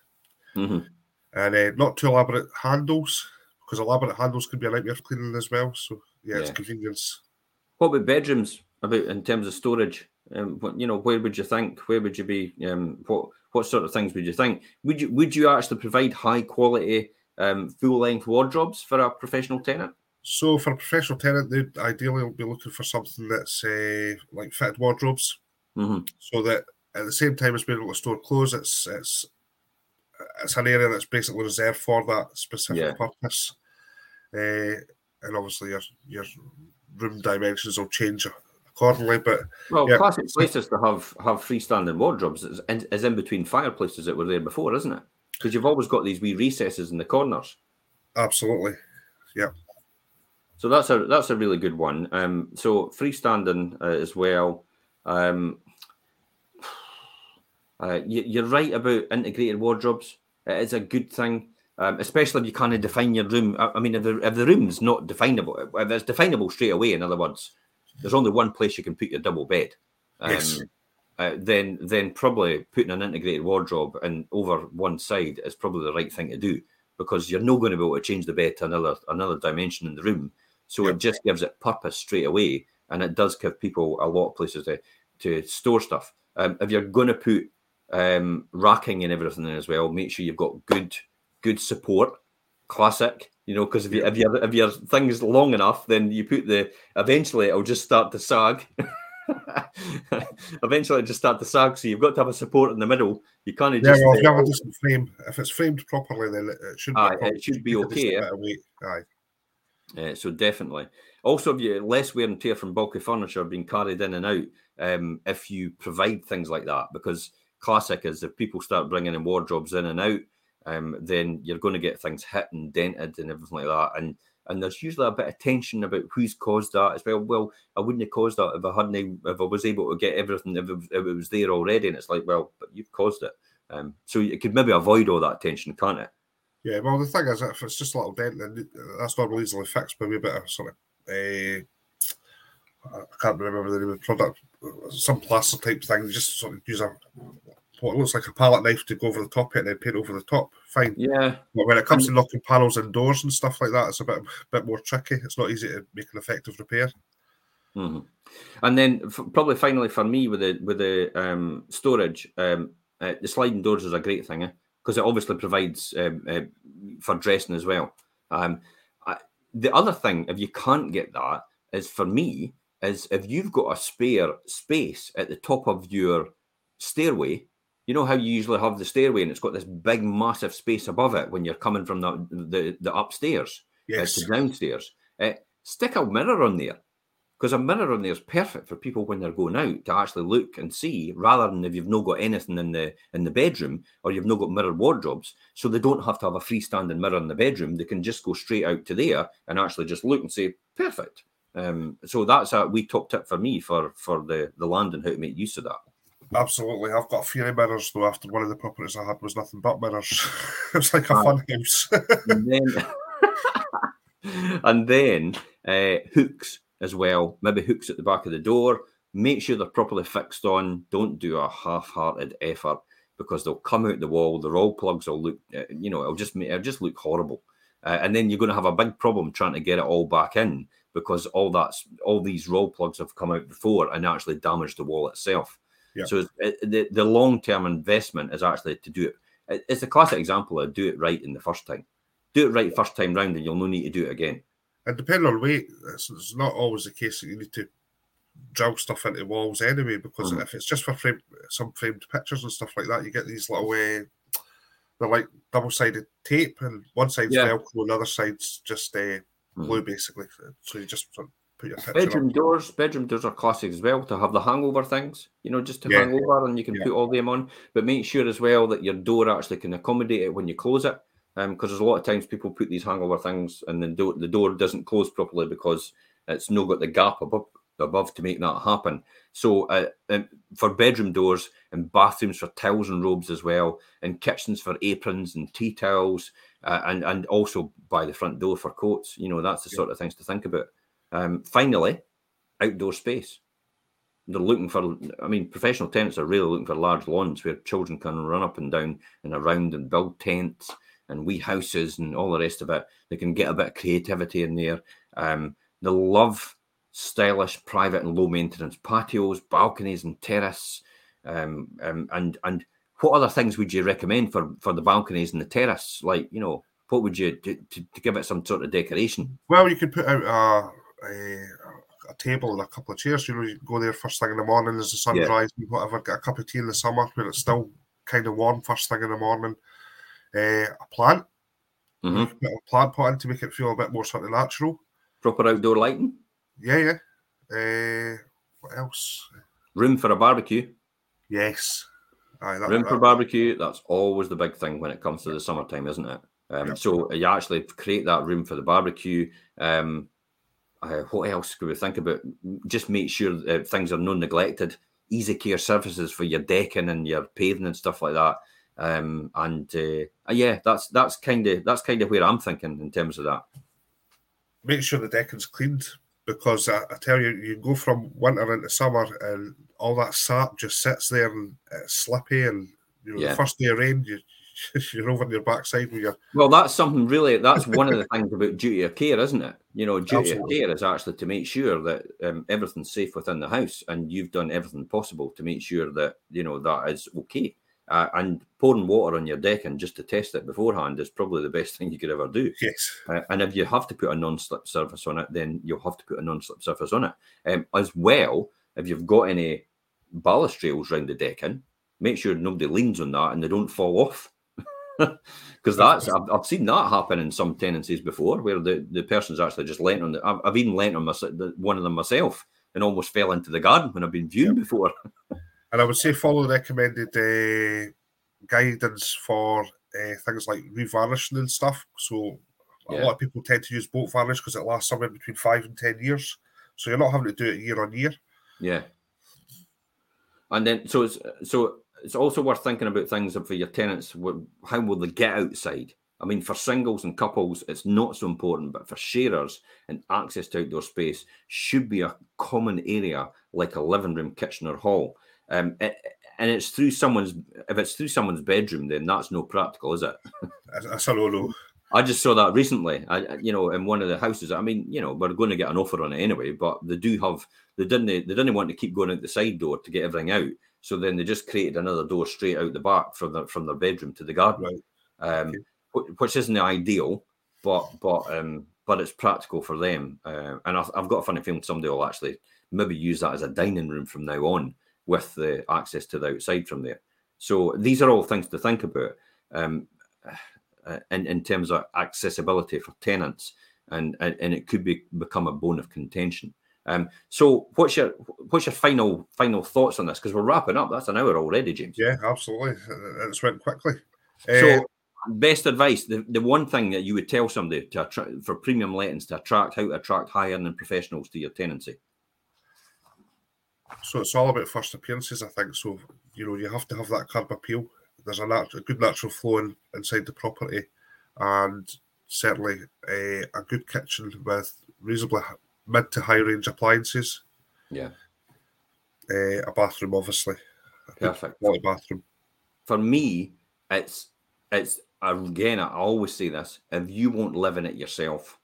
Mhm. and uh, not too elaborate handles because elaborate handles can be a nightmare for cleaning as well. So yeah, it's convenience. What about bedrooms? About in terms of storage? Um, what, you know, where would you think? Where would you be? Um, what what sort of things would you think? Would you would you actually provide high quality um, full length wardrobes for a professional tenant? So for a professional tenant, they'd ideally be looking for something that's uh, like fitted wardrobes, hmm so that at the same time as being able to store clothes, it's it's it's an area that's basically reserved for that specific Yeah. purpose. Uh, and obviously your your room dimensions will change accordingly. But Well, Yeah. classic places to have have freestanding wardrobes is in, is in between fireplaces that were there before, isn't it? Because you've always got these wee recesses in the corners. absolutely, Yeah. So that's a that's a really good one. Um, so freestanding uh, as well. Um, uh, you, are right about integrated wardrobes. It is a good thing, um, especially if you kind of define your room. I, I mean, if the, if the room's not definable, if it's definable straight away, in other words, there's only one place you can put your double bed. Um, yes. Uh, then then probably putting an integrated wardrobe and over one side is probably the right thing to do because you're not going to be able to change the bed to another another dimension in the room. So yep. it just gives it purpose straight away, and it does give people a lot of places to to store stuff. Um, if you're going to put um, racking and everything in as well, make sure you've got good good support. Classic, you know, because if you if you if your thing's long enough, then you put the eventually it'll just start to sag. eventually it just start to sag. So you've got to have a support in the middle. You can't just yeah. Well, if you have a decent frame, if it's framed properly, then it should. Aye, be it should be okay. Aye. Uh, so definitely. Also, if you less wear and tear from bulky furniture being carried in and out, um, if you provide things like that, because classic is if people start bringing in wardrobes in and out, um, then you're going to get things hit and dented and everything like that. And and there's usually a bit of tension about who's caused that as well. Well, I wouldn't have caused that if I hadn't, if I was able to get everything, if it, if it was there already. And it's like, well, but you've caused it. Um, so it could maybe avoid all that tension, can't it? Yeah, well, the thing is, if it's just a little dent, then that's normally easily fixed by a bit of sort of, uh, I can't remember the name of the product, some plaster type thing. Just sort of use a what looks like a palette knife to go over the top it and then paint over the top. Fine. Yeah. But when it comes to knocking panels and doors and stuff like that, it's a bit bit more tricky. It's not easy to make an effective repair. Mm-hmm. And then f- probably finally for me with the with the um, storage, um, uh, the sliding doors is a great thing. Eh? because it obviously provides um, uh, for dressing as well. Um, I, the other thing, if you can't get that, is for me, is if you've got a spare space at the top of your stairway, you know how you usually have the stairway and it's got this big, massive space above it when you're coming from the the, the upstairs yes. uh, to downstairs. Uh, stick a mirror on there because a mirror on there is perfect for people when they're going out to actually look and see, rather than if you've not got anything in the in the bedroom or you've not got mirror wardrobes, so they don't have to have a freestanding mirror in the bedroom. They can just go straight out to there and actually just look and say, perfect. Um, so that's a wee top tip for me for for the the land and how to make use of that. Absolutely, I've got a few mirrors though. After one of the properties I had was nothing but mirrors. it was like a fun house. and then, and then uh, hooks as well. Maybe hooks at the back of the door. Make sure they're properly fixed on. Don't do a half-hearted effort because they'll come out the wall. The Rawlplugs will look, uh, you know, it'll just it'll just look horrible. Uh, and then you're going to have a big problem trying to get it all back in because all that's all these Rawlplugs have come out before and actually damaged the wall itself. Yeah. So it, the the long term investment is actually to do it. It's a classic example of do it right in the first time. Do it right first time round, and you'll no need to do it again. And depending on weight, it's, it's, not always the case that you need to drill stuff into walls anyway. Because mm. if it's just for frame, some framed pictures and stuff like that, you get these little uh, they're like double sided tape, and one side's yeah. Velcro, and the other side's just uh, mm. basically. So you just sort of put your bedroom up. doors. Bedroom doors are classic as well to have the hangover things, you know, just to yeah. hang over, and you can yeah. put all them on. But make sure as well that your door actually can accommodate it when you close it because um, there's a lot of times people put these hangover things and then do- the door doesn't close properly because it's no got the gap above above to make that happen. So uh, for bedroom doors and bathrooms for towels and robes as well, and kitchens for aprons and tea towels, uh, and and also by the front door for coats. You know that's the sort of things to think about. Um, finally, outdoor space. They're looking for. I mean, professional tenants are really looking for large lawns where children can run up and down and around and build tents and wee houses and all the rest of it. They can get a bit of creativity in there. Um, they love stylish, private, and low maintenance patios, balconies, and terrace. Um, um, and and what other things would you recommend for for the balconies and the terrace? Like you know, what would you to, to, to give it some sort of decoration? Well, you could put out a, a, a table and a couple of chairs. You know, you go there first thing in the morning as the sun yeah. rises, whatever. Get a cup of tea in the summer when it's still kind of warm first thing in the morning uh, a plant. Mm-hmm. a plant pot in to make it feel a bit more sort of natural. Proper outdoor lighting. Yeah, yeah. Uh, what else? Room for a barbecue. Yes. Aye, that, Room that, for barbecue. That's always the big thing when it comes to the summertime, isn't it? Um, yep. So you actually create that room for the barbecue. Um, uh, what else could we think about? Just make sure that things are non neglected. Easy care services for your decking and your paving and stuff like that. Um, and uh, yeah, that's that's kind of that's kind of where I'm thinking in terms of that. Make sure the decking's cleaned because I, I, tell you, you go from winter into summer and all that sap just sits there and it's slippy. And you know, yeah. the first day of rain, you, you're over on your backside with your. Well, that's something really. That's one of the things about duty of care, isn't it? You know, duty Absolutely. of care is actually to make sure that um, everything's safe within the house, and you've done everything possible to make sure that you know that is okay. Uh, and pouring water on your decking just to test it beforehand is probably the best thing you could ever do. Yes. Uh, and if you have to put a non-slip surface on it, then you'll have to put a non-slip surface on it. Um, as well, if you've got any ballast balustrades around the deck, decking, make sure nobody leans on that and they don't fall off. Because that's I've, I've, seen that happen in some tenancies before, where the, the person's actually just lent on the. I've, I've even lent on my, the, one of them myself and almost fell into the garden when I've been viewing yep. before. And I would say follow the recommended uh, guidance for uh, things like revarnishing and stuff. So a yeah. lot of people tend to use boat varnish because it lasts somewhere between five and ten years. So you're not having to do it year on year. Yeah. And then so it's so it's also worth thinking about things for your tenants. How will they get outside? I mean, for singles and couples, it's not so important, but for sharers and access to outdoor space should be a common area like a living room, kitchen, or hall. Um, it, and it's through someone's if it's through someone's bedroom, then that's no practical, is it? That's a no I just saw that recently. I, you know, in one of the houses. I mean, you know, we're going to get an offer on it anyway, but they do have they didn't they didn't want to keep going out the side door to get everything out. So then they just created another door straight out the back from the from their bedroom to the garden, right. um, okay. which isn't ideal, but but um, but it's practical for them. Uh, and I've, I've got a funny feeling somebody will actually maybe use that as a dining room from now on with the access to the outside from there. So these are all things to think about um, uh, in, in terms of accessibility for tenants, and, and, and it could be become a bone of contention. Um, so what's your what's your final final thoughts on this? Because we're wrapping up. That's an hour already, James. Yeah, absolutely. It's went quickly. So, uh, best advice: the, the one thing that you would tell somebody to attract for premium lettings to attract how to attract higher earning professionals to your tenancy. So it's all about first appearances, I think. So you know you have to have that curb appeal. There's a, nat- a good natural flow in, inside the property, and certainly a, a good kitchen with reasonably mid to high range appliances. Yeah. Uh, a bathroom, obviously. Perfect. Quality bathroom. For me, it's it's again. I always say this: if you won't live in it yourself,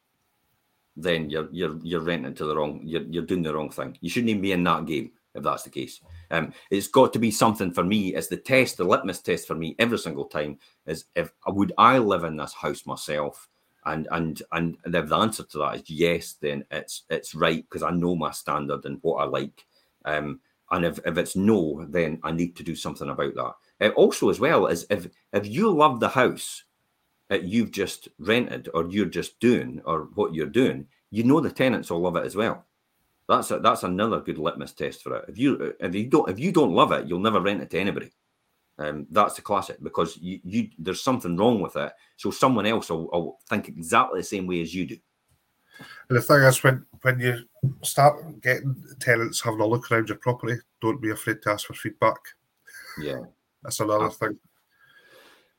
then you're you're you're renting to the wrong. You're you're doing the wrong thing. You shouldn't even be in that game if that's the case. Um, it's got to be something for me. It's the test, the litmus test for me every single time. Is if would I live in this house myself? And and and if the answer to that is yes, then it's it's right because I know my standard and what I like. Um, and if, if it's no, then I need to do something about that. Uh, also, as well as if if you love the house that you've just rented or you're just doing or what you're doing, you know the tenants will love it as well. That's a, that's another good litmus test for it. If you if you don't if you don't love it, you'll never rent it to anybody. Um, that's the classic because you, you there's something wrong with it. So someone else will, will, think exactly the same way as you do. And the thing is, when when you start getting tenants having a look around your property, don't be afraid to ask for feedback. Yeah, that's another thing.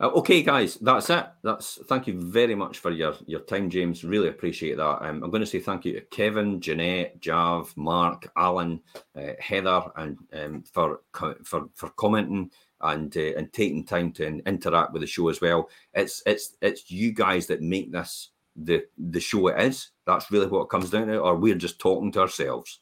Uh, okay, guys, that's it. That's thank you very much for your your time, James. Really appreciate that. Um, I'm going to say thank you to Kevin, Jeanette, Jav, Mark, Alan, uh, Heather, and um, for for for commenting and uh, and taking time to interact with the show as well. It's it's it's you guys that make this the the show it is. That's really what it comes down to, or we're just talking to ourselves.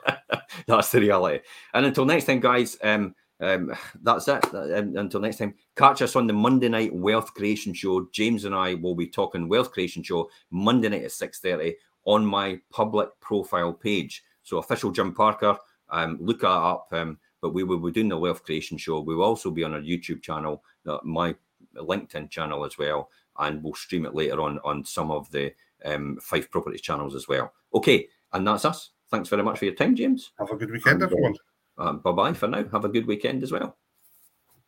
That's the reality. And until next time, guys. Um, um, that's it. Um, until next time, catch us on the Monday night Wealth Creation Show. James and I will be talking Wealth Creation Show Monday night at six thirty on my public profile page. So official Jim Parker. Um, look that up. Um, but we will be doing the Wealth Creation Show. We will also be on our YouTube channel, uh, my LinkedIn channel as well, and we'll stream it later on on some of the um, Fife Properties channels as well. Okay, and that's us. Thanks very much for your time, James. Have a good weekend, and, uh, everyone. Um, bye bye for now. Have a good weekend as well.